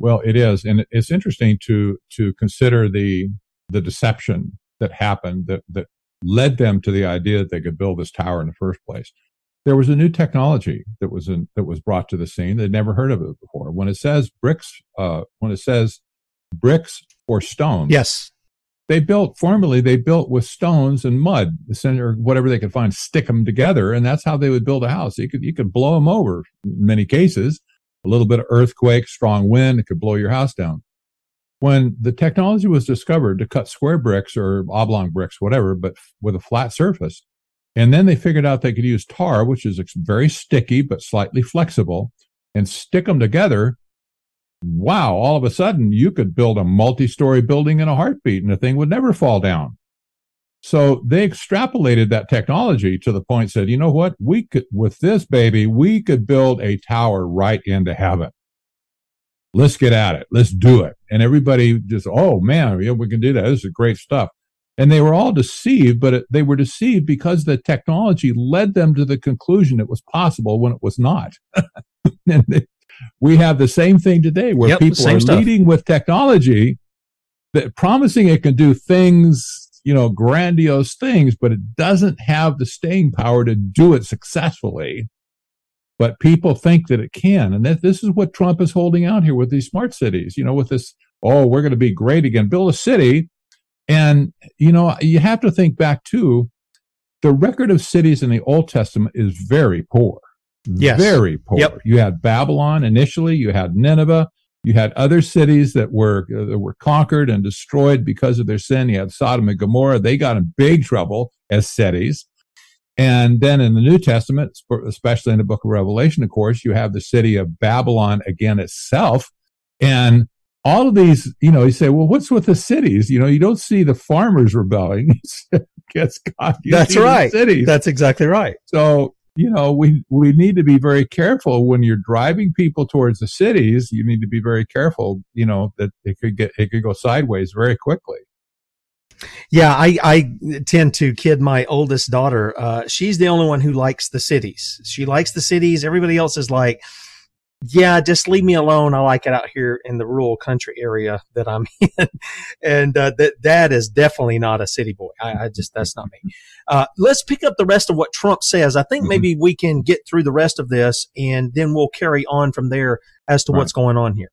well it is and it's interesting to to consider the the deception that happened that that led them to the idea that they could build this tower in the first place there was a new technology that was in, that was brought to the scene. They'd never heard of it before. When it says bricks, uh, when it says bricks or stone, yes, they built formerly. They built with stones and mud, or whatever they could find, stick them together, and that's how they would build a house. You could you could blow them over in many cases. A little bit of earthquake, strong wind, it could blow your house down. When the technology was discovered to cut square bricks or oblong bricks, whatever, but with a flat surface, and then they figured out they could use tar, which is very sticky but slightly flexible, and stick them together. Wow, all of a sudden you could build a multi story building in a heartbeat and the thing would never fall down. So they extrapolated that technology to the point said, you know what? We could, with this baby, we could build a tower right into heaven. Let's get at it. Let's do it. And everybody just, oh man, yeah, we can do that. This is great stuff. And they were all deceived, but it, they were deceived because the technology led them to the conclusion it was possible when it was not. *laughs* and they, we have the same thing today where Yep, people are stuff. leading with technology that promising it can do things, you know, grandiose things, but it doesn't have the staying power to do it successfully. But people think that it can. And that this is what Trump is holding out here with these smart cities, you know, with this, oh, we're going to be great again, build a city. And, you know, you have to think back too, the record of cities in the Old Testament is very poor. Yes. Very poor. Yep. You had Babylon initially, you had Nineveh, you had other cities that were uh, that were conquered and destroyed because of their sin. You had Sodom and Gomorrah; they got in big trouble as cities. And then in the New Testament, especially in the Book of Revelation, of course, you have the city of Babylon again itself, and all of these. You know, you say, well, what's with the cities? You know, you don't see the farmers rebelling *laughs* against God. You That's right. cities. That's exactly right. So, you know, we, we need to be very careful when you're driving people towards the cities. You need to be very careful, you know, that it could get, it could go sideways very quickly. Yeah, I, I tend to kid my oldest daughter. Uh, she's the only one who likes the cities. She likes the cities. Everybody else is like, yeah, just leave me alone. I like it out here in the rural country area that I'm *laughs* in. and uh, that dad is definitely not a city boy. I, I just, that's not me. Uh, let's pick up the rest of what Trump says. I think Mhm. maybe we can get through the rest of this and then we'll carry on from there as to Right. what's going on here.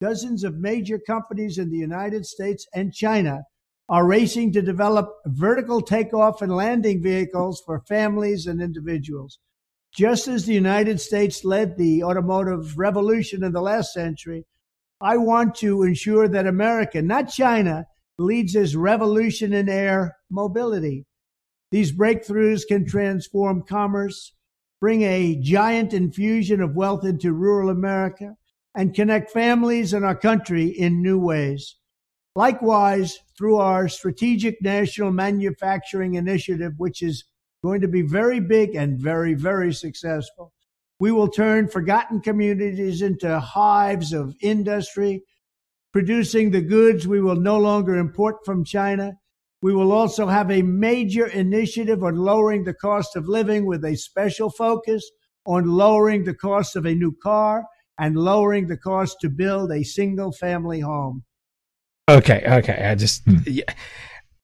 Dozens of major companies in the United States and China are racing to develop vertical takeoff and landing vehicles for families and individuals. Just as the United States led the automotive revolution in the last century, I want to ensure that America, not China, leads this revolution in air mobility. These breakthroughs can transform commerce, bring a giant infusion of wealth into rural America, and connect families and our country in new ways. Likewise, through our strategic national manufacturing initiative, which is going to be very big and very, very successful, we will turn forgotten communities into hives of industry, producing the goods we will no longer import from China. We will also have a major initiative on lowering the cost of living with a special focus on lowering the cost of a new car and lowering the cost to build a single family home. Okay, okay. I just Hmm. yeah.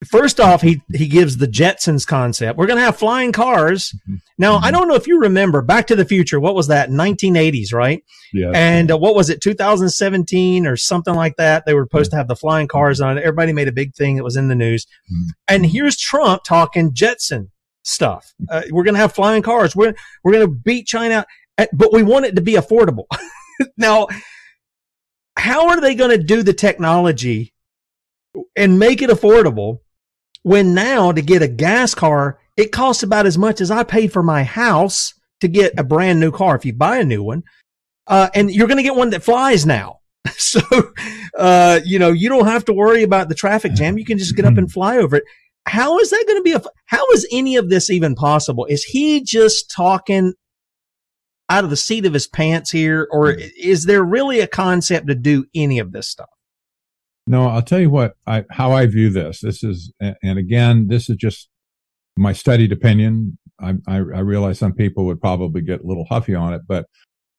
First off, he he gives the Jetsons concept. We're gonna have flying cars. Mhm. Now, I Mhm. don't know if you remember Back to the Future. What was that? 1980s, right? Yeah. And uh, what was it? 2017 or something like that. They were supposed to have the flying cars on. Everybody made a big thing. It was in the news. Mhm. And here's Trump talking Jetson stuff. Uh, we're gonna have flying cars. We're we're gonna beat China, uh, but we want it to be affordable. *laughs* now, how are they going to do the technology and make it affordable when now to get a gas car it costs about as much as I paid for my house to get a brand new car if you buy a new one, uh, and you're going to get one that flies now. *laughs* So, uh, you know, you don't have to worry about the traffic jam. You can just get up and *clears throat* fly over it. How is that going to be? A, how is any of this even possible? Is he just talking out of the seat of his pants here, or is there really a concept to do any of this stuff? No, I'll tell you what, I, how I view this. This is, and again, this is just my studied opinion. I, I, I realize some people would probably get a little huffy on it, but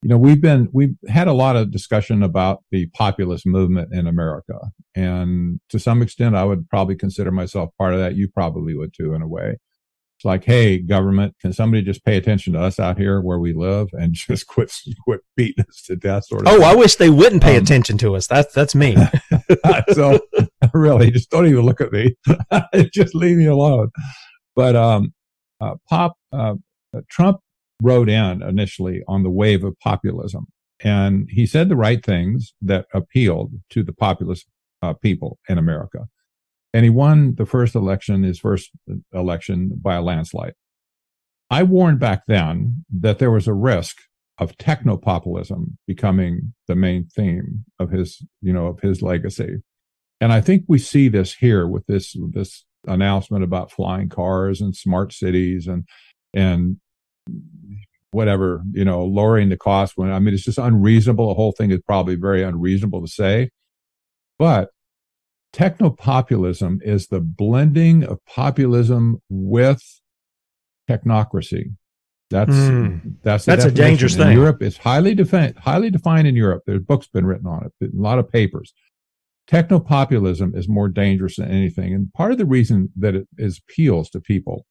you know, we've been, we've had a lot of discussion about the populist movement in America. And to some extent, I would probably consider myself part of that. You probably would too, in a way. It's like, hey, government, can somebody just pay attention to us out here where we live and *laughs* just quit, quit beating us to death? Sort of. Oh, I wish they wouldn't pay Um, attention to us. That's that's me. *laughs* *laughs* so really, just don't even look at me. *laughs* just leave me alone. But um, uh, Pop uh, Trump rode in initially on the wave of populism, and he said the right things that appealed to the populist uh, people in America. And he won the first election, his first election by a landslide. I warned back then that there was a risk of technopopulism becoming the main theme of his, you know, of his legacy. And I think we see this here with this this announcement about flying cars and smart cities and and whatever, you know, lowering the cost when I mean it's just unreasonable. The whole thing is probably very unreasonable to say. But technopopulism is the blending of populism with technocracy. That's Mm. that's That's a dangerous In thing. Europe, is highly defined highly defined in Europe. There's books been written on it, a lot of papers. Technopopulism is more dangerous than anything, and part of the reason that it is appeals to people.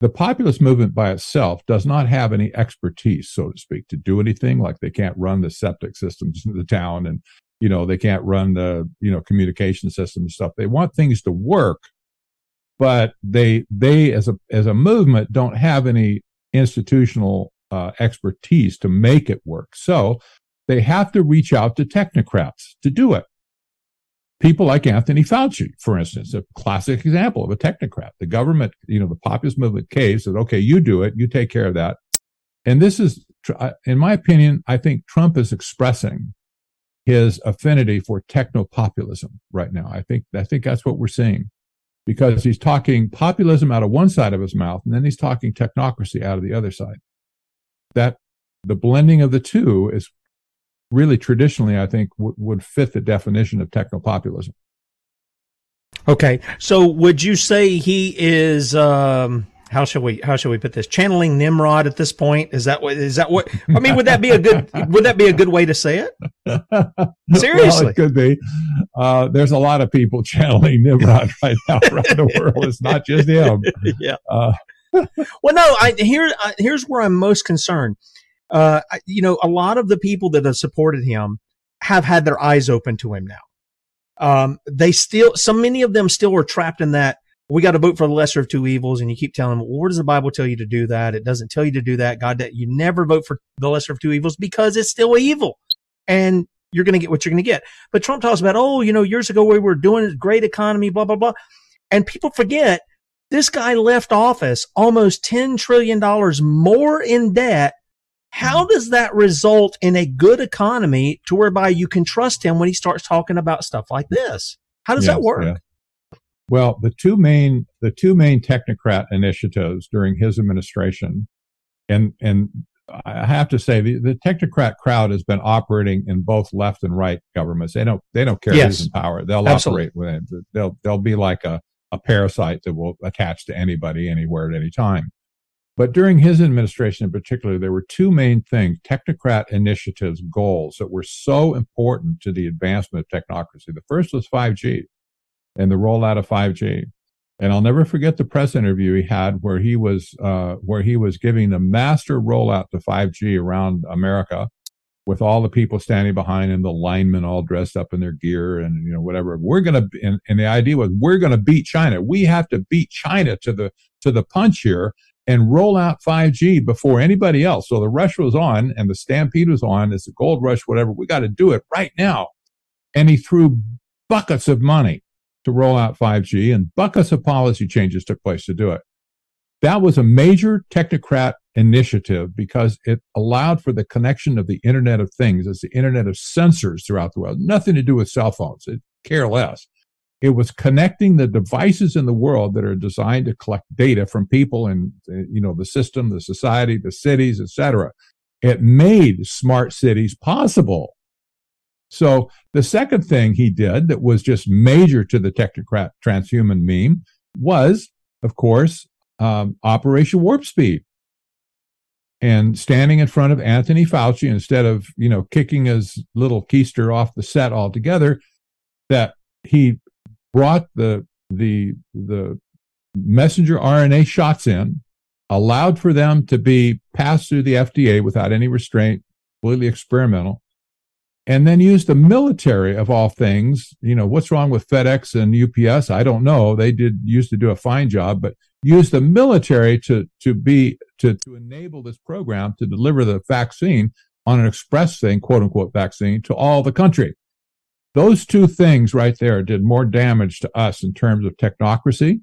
The populist movement by itself does not have any expertise, so to speak, to do anything. Like they can't run the septic systems in the town, and you know they can't run the you know communication system and stuff. They want things to work, but they they as a as a movement don't have any institutional uh, expertise to make it work. So they have to reach out to technocrats to do it. People like Anthony Fauci, for instance, a classic example of a technocrat. The government, you know, the populist movement cave said, okay, you do it, you take care of that. And this is, in my opinion, I think Trump is expressing his affinity for technopopulism right now. I think, I think that's what we're seeing because he's talking populism out of one side of his mouth and then he's talking technocracy out of the other side. That the blending of the two is really traditionally, I think, w- would fit the definition of technopopulism. Okay, so would you say he is? Um, how shall we? How shall we put this? Channeling Nimrod at this point? Is that what? Is that what? I mean, would that be a good? Would that be a good way to say it? Seriously. *laughs* well, it could be. Uh, there's a lot of people *laughs* channeling Nimrod right now around the world. It's not just him. *laughs* yeah. Uh, Well, no. I here. I, here's where I'm most concerned. Uh, I- you know, a lot of the people that have supported him have had their eyes open to him now. Um, they still, so many of them still are trapped in that. We got to vote for the lesser of two evils, and you keep telling them, well, where does the Bible tell you to do that? It doesn't tell you to do that. God, that you never vote for the lesser of two evils because it's still evil, and you're going to get what you're going to get. But Trump talks about, oh, you know, years ago we were doing a great economy, blah blah blah, and people forget this guy left office almost ten trillion dollars more in debt how does that result in a good economy to whereby you can trust him when he starts talking about stuff like this? How does that work? yeah. Well, the two main the two main technocrat initiatives during his administration, and and I have to say the, the technocrat crowd has been operating in both left and right governments. They don't they don't care Yes. who's in power. They'll Absolutely. operate with it. They'll they'll be like a, a parasite that will attach to anybody anywhere at any time. But during his administration in particular, there were two main things, technocrat initiatives, goals that were so important to the advancement of technocracy. The first was 5G and the rollout of 5G. And I'll never forget the press interview he had where he was, uh, where he was giving the master rollout to 5G around America with all the people standing behind him, the linemen all dressed up in their gear and, you know, whatever. We're to, and, and the idea was we're to beat China. We have to beat China to the, to the punch here and roll out 5G before anybody else. So the rush was on and the stampede was on. It's a gold rush, whatever. We got to do it right now. And he threw buckets of money to roll out 5G and buckets of policy changes took place to do it. That was a major technocrat initiative because it allowed for the connection of the Internet of Things. as the Internet of sensors throughout the world. Nothing to do with cell phones. It care less. It was connecting the devices in the world that are designed to collect data from people and you know the system, the society, the cities, etc. It made smart cities possible. So the second thing he did that was just major to the technocrat transhuman meme was, of course, um, Operation Warp Speed. And standing in front of Anthony Fauci instead of you know kicking his little keister off the set altogether, that he brought the the the messenger RNA shots in, allowed for them to be passed through the FDA without any restraint, completely experimental, and then use the military of all things. You know, what's wrong with FedEx and UPS? I don't know. They did used to do a fine job, but use the military to to be to to enable this program to deliver the vaccine on an express thing, quote unquote vaccine, to all the country. Those two things right there did more damage to us in terms of technocracy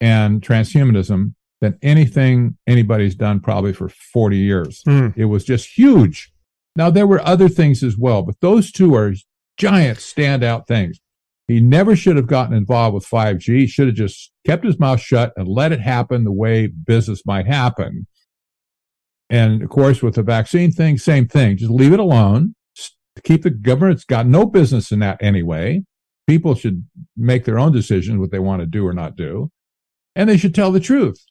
and transhumanism than anything anybody's done probably for 40 years. Hmm. It was just huge. Now, there were other things as well, but those two are giant standout things. He never should have gotten involved with 5G. He should have just kept his mouth shut and let it happen the way business might happen. And of course, with the vaccine thing, same thing. Just leave it alone. Keep the government's got no business in that anyway. people should make their own decisions what they want to do or not do, and they should tell the truth.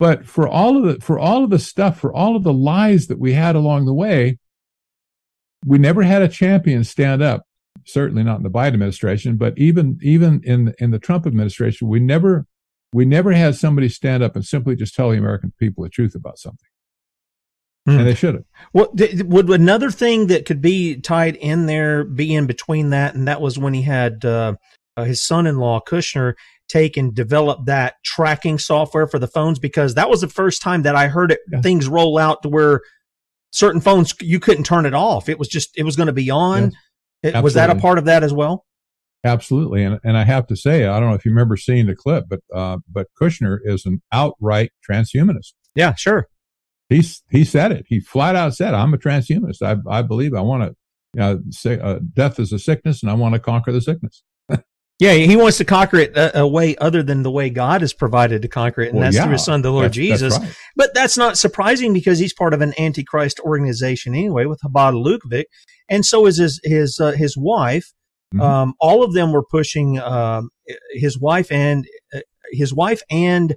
But for all of the for all of the stuff, for all of the lies that we had along the way, we never had a champion stand up. Certainly not in the Biden administration, but even even in in the Trump administration, we never we never had somebody stand up and simply just tell the American people the truth about something. Hmm. And they should have. Well, would another thing that could be tied in there be in between that, and that was when he had uh, uh, his son-in-law Kushner take and develop that tracking software for the phones because that was the first time that I heard it yeah. things roll out to where certain phones you couldn't turn it off. It was just it was going to be on. Yes, it, was that a part of that as well? Absolutely, and and I have to say, I don't know if you remember seeing the clip, but uh, but Kushner is an outright transhumanist. Yeah, sure. He's he said it. He flat out said, "I'm a transhumanist. I I believe I want to, you know, say uh, death is a sickness, and I want to conquer the sickness." Yeah, he wants to conquer it a, a, way other than the way God has provided to conquer it, and well, that's yeah, through His Son, the Lord that's, Jesus. That's right. But that's not surprising because he's part of an antichrist organization anyway, with Chabad Lubavitch, and so is his his uh, his wife. Mm-hmm. Um, all of them were pushing um, his wife and uh, his wife and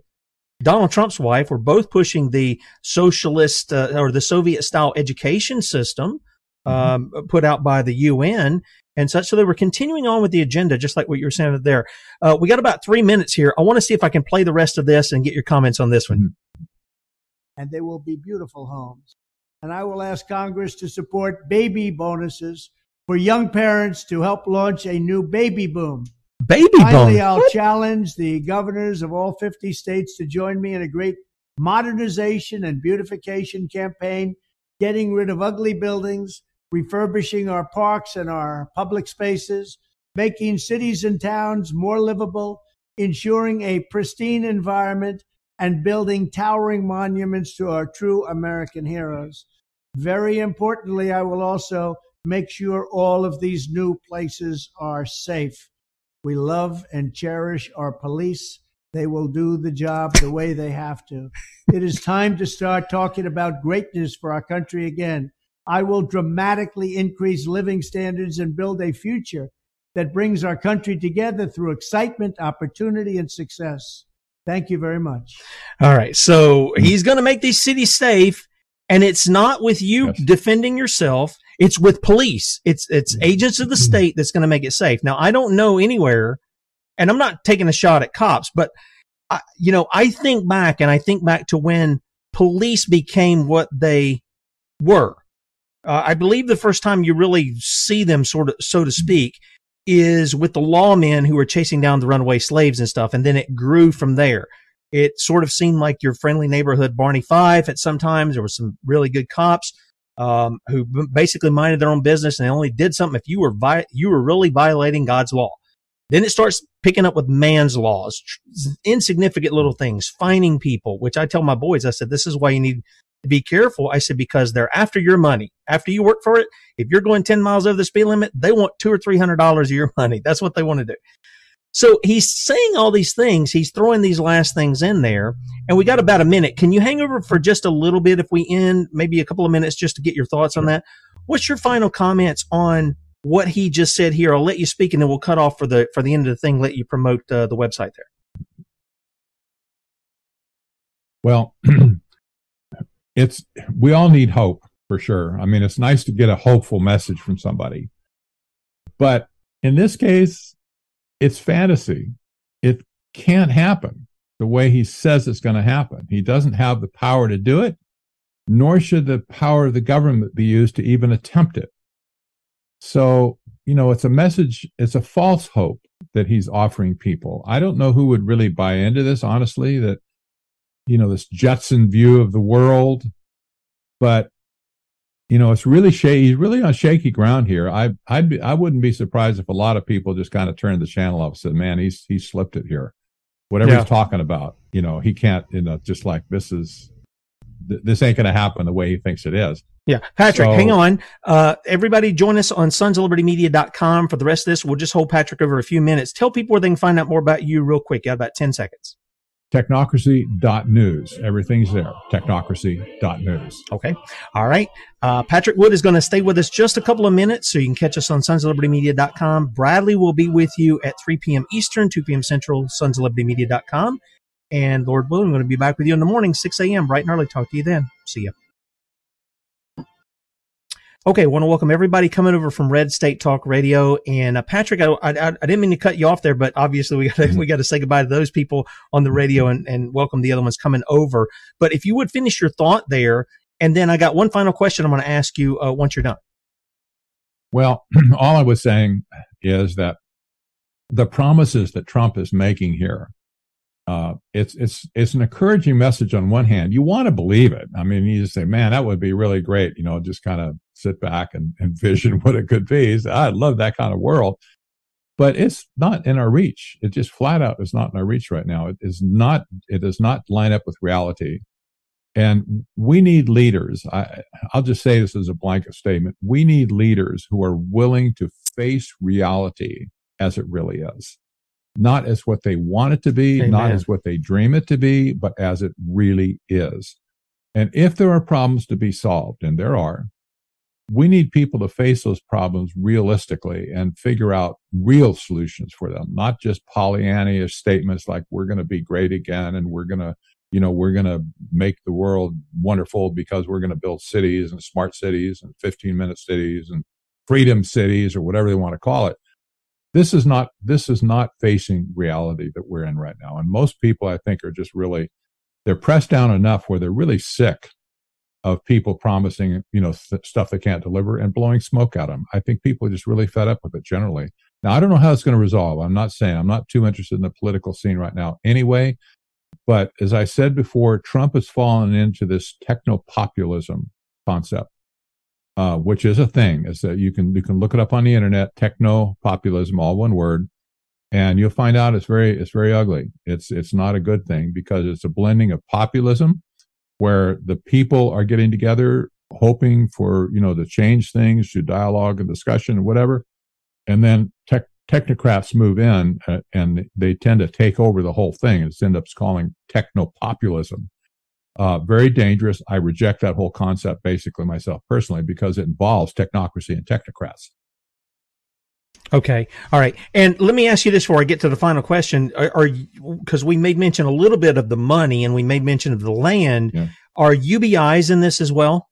Donald Trump's wife were both pushing the socialist uh, or the Soviet style education system mm-hmm. um, mm-hmm. put out by the UN and such. So they were continuing on with the agenda, just like what you were saying there. Uh, we got about three minutes here. I want to see if I can play the rest of this and get your comments on this one. Mm-hmm. And they will be beautiful homes. And I will ask Congress to support baby bonuses for young parents to help launch a new baby boom. Baby Finally, boom. I'll challenge the governors of all 50 states to join me in a great modernization and beautification campaign, getting rid of ugly buildings, refurbishing our parks and our public spaces, making cities and towns more livable, ensuring a pristine environment, and building towering monuments to our true American heroes. Very importantly, I will also make sure all of these new places are safe. We love and cherish our police. They will do the job the way they have to. It is time to start talking about greatness for our country again. I will dramatically increase living standards and build a future that brings our country together through excitement, opportunity, and success. Thank you very much. All right. So he's going to make these cities safe. And it's not with you yes. defending yourself. It's with police. It's, it's mm-hmm. agents of the mm-hmm. state that's going to make it safe. Now, I don't know anywhere, and I'm not taking a shot at cops, but I, you know, I think back and I think back to when police became what they were. Uh, I believe the first time you really see them, sort of, so to speak, is with the lawmen who were chasing down the runaway slaves and stuff, and then it grew from there. It sort of seemed like your friendly neighborhood Barney Fife at sometimes. There were some really good cops um, who basically minded their own business and they only did something if you were vi- you were really violating God's law. Then it starts picking up with man's laws, insignificant little things, fining people, which I tell my boys, I said, this is why you need be careful. I said, because they're after your money. After you work for it, if you're going 10 miles over the speed limit, they want two or $300 of your money. *laughs* That's what they want to do. So he's saying all these things. He's throwing these last things in there. And we got about a minute. Can you hang over for just a little bit if we end maybe a couple of minutes just to get your thoughts on that? What's your final comments on what he just said here? I'll let you speak and then we'll cut off for the, for the end of the thing, let you promote uh, the website there. Well, *clears throat* it's we all need hope for sure. I mean, it's nice to get a hopeful message from somebody. But in this case, it's fantasy. It can't happen the way he says it's going to happen. He doesn't have the power to do it, nor should the power of the government be used to even attempt it. So, you know, it's a message, it's a false hope that he's offering people. I don't know who would really buy into this, honestly, that you know, this Jetson view of the world. But, you know, it's really shaky. He's really on shaky ground here. I, I'd be, I wouldn't be surprised if a lot of people just kind of turned the channel off and said, man, he's, he slipped it here. Whatever yeah. he's talking about, you know, he can't, you know, just like this is, this ain't going to happen the way he thinks it is. Yeah. Patrick, so, hang on. Uh, everybody join us on sonsoflibertymedia.com for the rest of this. We'll just hold Patrick over a few minutes. Tell people where they can find out more about you real quick. You have about 10 seconds. technocracy.news. Everything's there. Technocracy.news. Okay. All right. Uh, Patrick Wood is going to stay with us just a couple of minutes, so you can catch us on sonsoflibertymedia.com. Bradley will be with you at 3 p.m. Eastern, 2 p.m. Central, sonsoflibertymedia.com. And Lord willing, I'm going to be back with you in the morning, 6 a.m., bright and early. Talk to you then. See you. Okay, I want to welcome everybody coming over from Red State Talk Radio. And uh, Patrick, I, I, I, didn't mean to cut you off there, but obviously we got we got to say goodbye to those people on the radio and, and welcome the other ones coming over. But if you would finish your thought there, and then I got one final question I'm going to ask you uh, once you're done. Well, *clears throat* all I was saying is that the promises that Trump is making here uh, it's it's it's an encouraging message on one hand. You want to believe it. I mean, you just say, "Man, that would be really great." You know, just kind of sit back and envision *laughs* what it could be. So I'd love that kind of world, but it's not in our reach. It just flat out is not in our reach right now. It is not. It does not line up with reality, and we need leaders. I, I'll just say this as a blanket statement: we need leaders who are willing to face reality as it really is not as what they want it to be, Amen. not as what they dream it to be, but as it really is. And if there are problems to be solved, and there are, we need people to face those problems realistically and figure out real solutions for them, not just Pollyannish statements like we're going to be great again and we're going to, you know, we're going to make the world wonderful because we're going to build cities and smart cities and 15 minute cities and freedom cities or whatever they want to call it. This is not this is not facing reality that we're in right now. And most people i think are just really they're pressed down enough where they're really sick of people promising you know th- stuff they can't deliver and blowing smoke at them i think people are just really fed up with it generally now i don't know how it's going to resolve i'm not saying i'm not too interested in the political scene right now anyway but as i said before trump has fallen into this techno populism concept uh, which is a thing. Is that you can you can look it up on the internet, techno populism, all one word, and you'll find out it's very it's very ugly. It's it's not a good thing because it's a blending of populism, where the people are getting together hoping for you know to change things through dialogue and discussion and whatever, and then tech, technocrats move in uh, and they tend to take over the whole thing. It ends up calling techno populism uh, very dangerous. I reject that whole concept basically myself personally because it involves technocracy and technocrats. Okay. All right. And let me ask you this before I get to the final question. Are because we made mention a little bit of the money and we made mention of the land. Yeah. Are UBIs in this as well?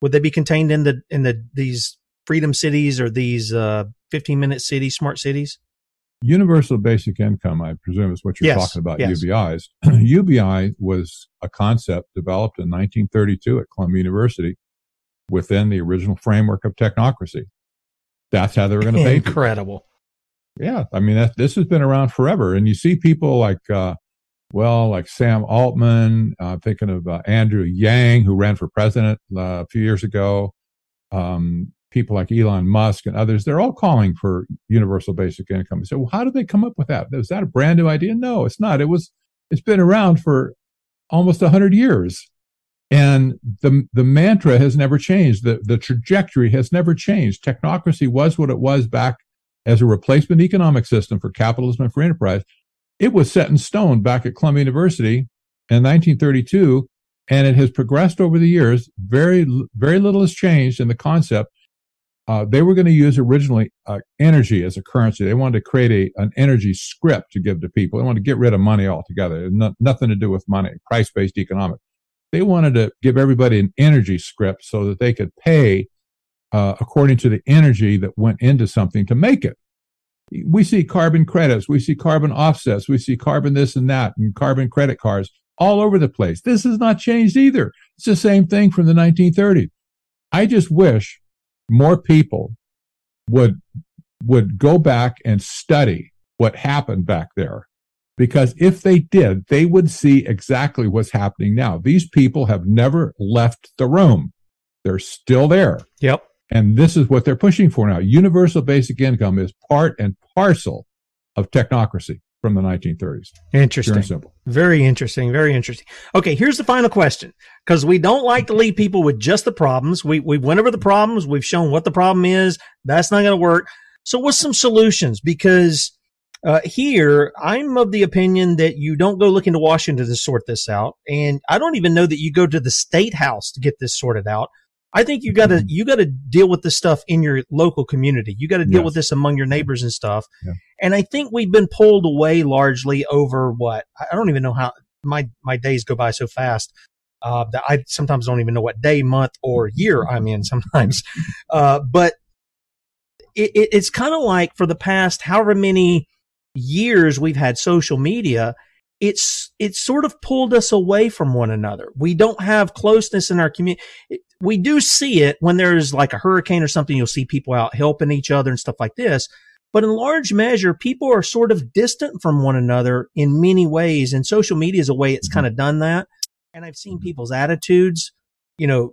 Would they be contained in the in the these freedom cities or these uh, 15 minute cities, smart cities? Universal basic income, I presume, is what you're yes, talking about, yes. UBIs. *clears throat* UBI was a concept developed in 1932 at Columbia University within the original framework of technocracy. That's how they were going *laughs* to pay. Incredible. People. Yeah. I mean, that, this has been around forever. And you see people like, uh, well, like Sam Altman, uh, thinking of uh, Andrew Yang, who ran for president uh, a few years ago. Um, people like Elon Musk and others, they're all calling for universal basic income. So well, how did they come up with that? Is that a brand new idea? No, it's not. It was, it's been around for almost a hundred years. And the, the mantra has never changed. The, the trajectory has never changed. Technocracy was what it was back as a replacement economic system for capitalism and for enterprise. It was set in stone back at Columbia University in 1932 and it has progressed over the years. Very, very little has changed in the concept uh, they were going to use originally uh, energy as a currency. They wanted to create a, an energy scrip to give to people. They wanted to get rid of money altogether. No, nothing to do with money, price based economics. They wanted to give everybody an energy scrip so that they could pay uh, according to the energy that went into something to make it. We see carbon credits, we see carbon offsets, we see carbon this and that, and carbon credit cards all over the place. This has not changed either. It's the same thing from the 1930s. I just wish more people would would go back and study what happened back there because if they did they would see exactly what's happening now these people have never left the room they're still there yep and this is what they're pushing for now universal basic income is part and parcel of technocracy from the 1930s. Interesting. simple. Very interesting. Very interesting. Okay, here's the final question because we don't like to leave people with just the problems. We we went over the problems. We've shown what the problem is. That's not going to work. So, what's some solutions? Because Uh, here, I'm of the opinion that you don't go looking to Washington to sort this out, and I don't even know that you go to the state house to get this sorted out. I think you got to Mm-hmm. you got to deal with this stuff in your local community. You got to deal Yes. with this among your neighbors and stuff. Yeah. And I think we've been pulled away largely over what I I don't even know how my my days go by so fast uh, that I sometimes don't even know what day, month, or year I'm in sometimes. *laughs* Uh, but it, it, it's kind of like for the past however many years we've had social media, it's it's sort of pulled us away from one another. We don't have closeness in our community. We do see it when there's like a hurricane or something. You'll see people out helping each other and stuff like this. But in large measure, people are sort of distant from one another in many ways, and social media is a way it's Mhm. kind of done that. And I've seen people's attitudes, you know,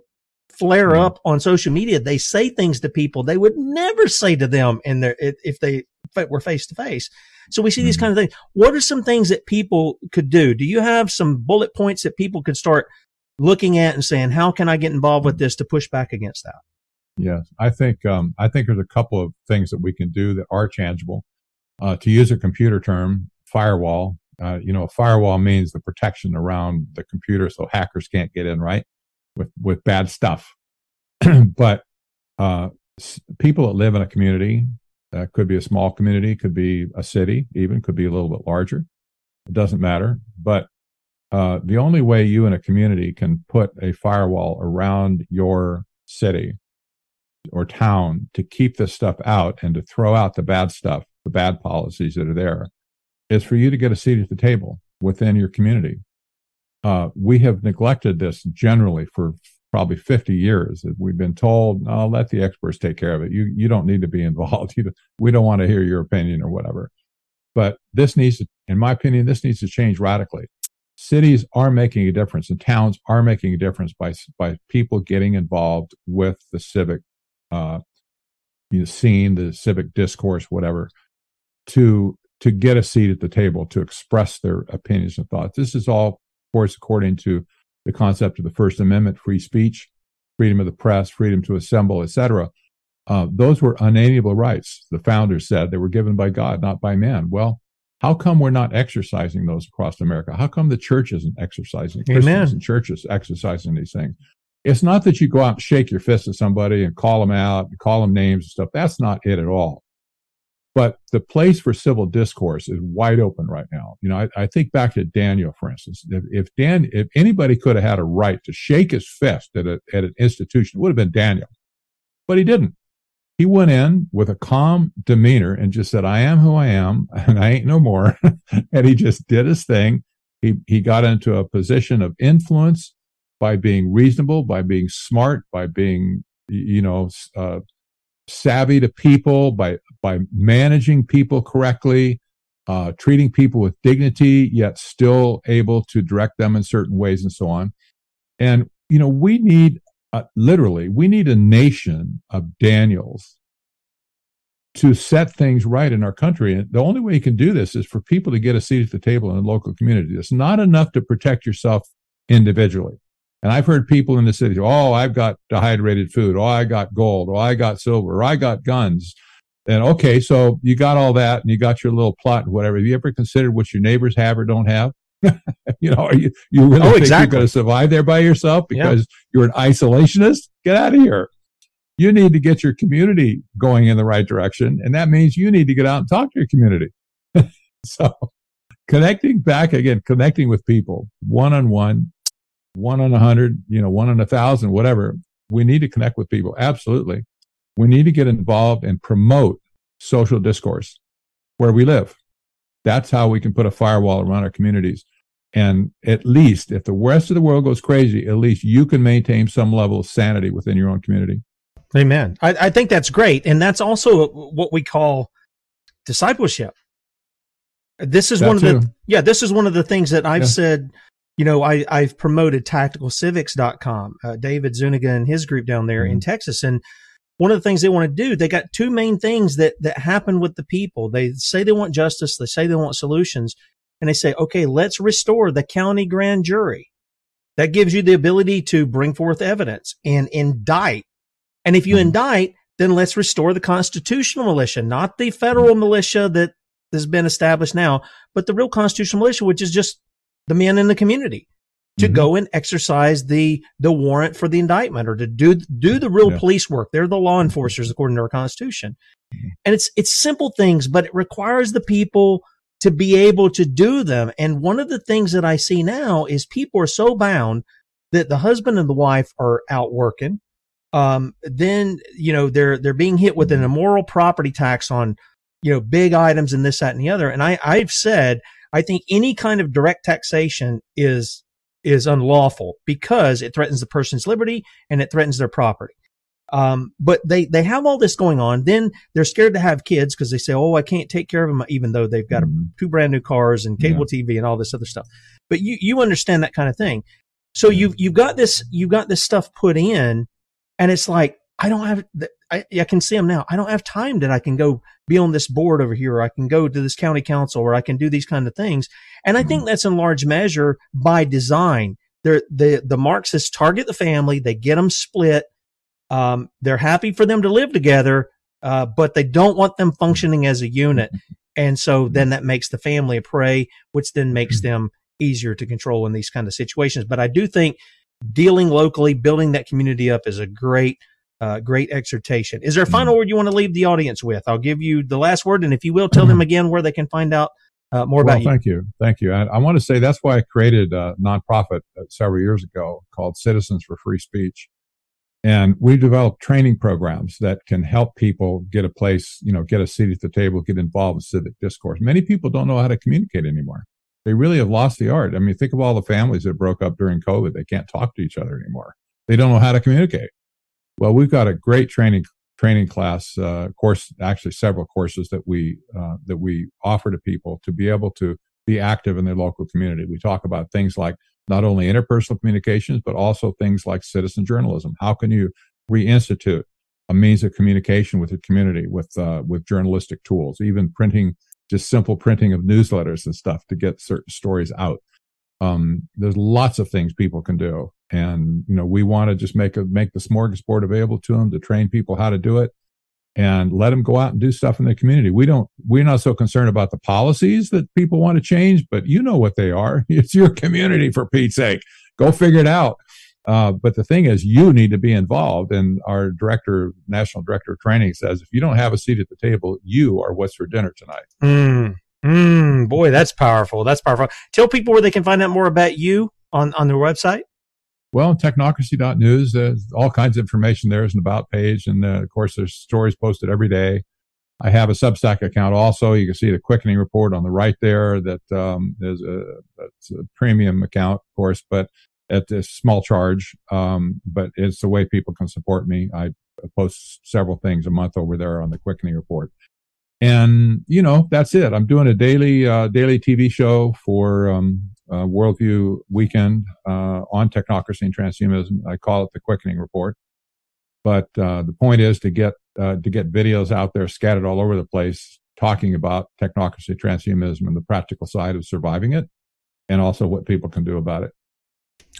flare Mhm. up on social media. They say things to people they would never say to them in their if they were face to face. So we see these Mhm. kind of things. What are some things that people could do? Do you have some bullet points that people could start looking at and saying, "How can I get involved with this to push back against that?" Yes, I think um, I think there's a couple of things that we can do that are tangible. Uh, to use a computer term, firewall. Uh, you know, a firewall means the protection around the computer so hackers can't get in, right? With with bad stuff. *clears throat* but uh, people that live in a community, uh, could be a small community, could be a city, even could be a little bit larger. It doesn't matter. But uh, the only way you in a community can put a firewall around your city or town to keep this stuff out and to throw out the bad stuff, the bad policies that are there, is for you to get a seat at the table within your community. Uh, we have neglected this generally for probably 50 years. That we've been told, "Oh, let the experts take care of it. You you don't need to be *laughs* involved. You, we don't want to hear your opinion or whatever." But this needs, to, in my opinion, this needs to change radically. Cities are making a difference, and towns are making a difference by by people getting involved with the civic uh, you know, scene, the civic discourse, whatever, to to get a seat at the table to express their opinions and thoughts. This is all, of course, according to the concept of the First Amendment, free speech, freedom of the press, freedom to assemble, etc. Uh, those were unalienable rights. The founders said they were given by God, not by man. Well, how come we're not exercising those across America? How come the church isn't exercising? Christians Amen. and churches exercising these things. It's not that you go out and shake your fist at somebody and call them out and call them names and stuff. That's not it at all. But the place for civil discourse is wide open right now. You know, I, I think back to Daniel, for instance. If, if Dan, if anybody could have had a right to shake his fist at, a, at an institution, it would have been Daniel. But he didn't. He went in with a calm demeanor and just said, I am who I am and I ain't no more. *laughs* and he just did his thing. He, he got into a position of influence by being reasonable, by being smart, by being, you know, uh, savvy to people, by, by managing people correctly, uh, treating people with dignity, yet still able to direct them in certain ways and so on. And, you know, we need, uh, literally, we need a nation of Daniels to set things right in our country. And the only way you can do this is for people to get a seat at the table in a local community. It's not enough to protect yourself individually. And I've heard people in the city, say, oh, I've got dehydrated food. Oh, I got gold. Oh, I got silver. Or I got guns. And okay, so you got all that and you got your little plot and whatever. Have you ever considered what your neighbors have or don't have? *laughs* you know, are you, you really Oh, think exactly. you're going to survive there by yourself Yeah. because you're an isolationist? Get out of here. You need to get your community going in the right direction. And that means you need to get out and talk to your community. *laughs* so connecting back again, connecting with people one on one, one in a hundred, you know, one in a thousand, whatever. We need to connect with people. Absolutely. We need to get involved and promote social discourse where we live. That's how we can put a firewall around our communities. And at least if the rest of the world goes crazy, at least you can maintain some level of sanity within your own community. Amen. I, I think that's great, and that's also what we call discipleship. This is That one of the yeah. This is one of the things that I've Yeah. said. You know, I I've promoted tacticalcivics.com. Uh, David Zuniga and his group down there in Mhm. Texas, and one of the things they want to do, they got two main things that that happen with the people. They say they want justice. They say they want solutions, and they say, okay, let's restore the county grand jury. That gives you the ability to bring forth evidence and indict. And if you Mhm. indict, then let's restore the constitutional militia, not the federal militia that has been established now, but the real constitutional militia, which is just the men in the community to Mhm. go and exercise the the warrant for the indictment or to do do the real Yeah. police work. They're the law enforcers according to our constitution. Mhm. And it's it's simple things, but it requires the people to be able to do them. And one of the things that I see now is people are so bound that the husband and the wife are out working. Um, then you know they're they're being hit with an immoral property tax on you know big items and this that and the other. And I I've said I think any kind of direct taxation is is unlawful because it threatens the person's liberty and it threatens their property. Um, but they, they have all this going on. Then they're scared to have kids because they say, Oh, I can't take care of them, even though they've got Mhm. two brand new cars and cable TV and all this other stuff. But you, you understand that kind of thing. So you've, you've got this, you've got this stuff put in and it's like, I don't have, I, I can see them now. I don't have time that I can go be on this board over here. Or I can go to this county council or I can do these kind of things. And I think that's in large measure by design. They're, the, the Marxists target the family. They get them split. Um, they're happy for them to live together, uh, but they don't want them functioning as a unit. And so then that makes the family a prey, which then makes them easier to control in these kind of situations. But I do think dealing locally, building that community up is a great, uh, great exhortation. Is there a final word you want to leave the audience with? I'll give you the last word. And if you will, tell them again where they can find out uh, more well, about you. thank you. Thank you. I, I want to say that's why I created a nonprofit uh, several years ago called Citizens for Free Speech. And we developed training programs that can help people get a place, you know, get a seat at the table, get involved in civic discourse. Many people don't know how to communicate anymore. They really have lost the art. I mean, think of all the families that broke up during COVID. They can't talk to each other anymore. They don't know how to communicate. Well, we've got a great training training class uh, course, actually several courses that we uh, that we offer to people to be able to be active in their local community. We talk about things like not only interpersonal communications, but also things like citizen journalism. How can you reinstitute a means of communication with the community with uh, with journalistic tools, even printing just simple printing of newsletters and stuff to get certain stories out. Um, there's lots of things people can do, and you know we want to just make a make the smorgasbord available to them to train people how to do it, and let them go out and do stuff in the community. We don't we're not so concerned about the policies that people want to change, but you know what they are. *laughs* It's your community for Pete's sake. Go figure it out. Uh, but the thing is, you need to be involved. And our director, national director of training says, if you don't have a seat at the table, you are what's for dinner tonight. Mm, mm, boy, that's powerful. That's powerful. Tell people where they can find out more about you on, on their website. Well, technocracy.news, there's all kinds of information there. There's an about page. And uh, of course, there's stories posted every day. I have a Substack account also. You can see the quickening report on the right there. That um, is a, a premium account, of course, but at a small charge. Um, but it's the way people can support me. I post several things a month over there on the quickening report. And you know that's it. I'm doing a daily uh, daily TV show for um, uh, Worldview Weekend uh, on technocracy and transhumanism. I call it the Quickening Report. But uh, the point is to get uh, to get videos out there scattered all over the place talking about technocracy, transhumanism, and the practical side of surviving it, and also what people can do about it.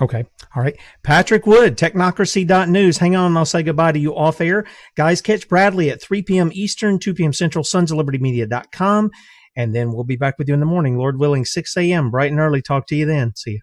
Okay. All right. Patrick Wood, technocracy.news. Hang on. I'll say goodbye to you off air. Guys, catch Bradley at 3 p.m. Eastern, 2 p.m. Central, sons of liberty media.com. And then we'll be back with you in the morning, Lord willing, 6 a.m. bright and early. Talk to you then. See you.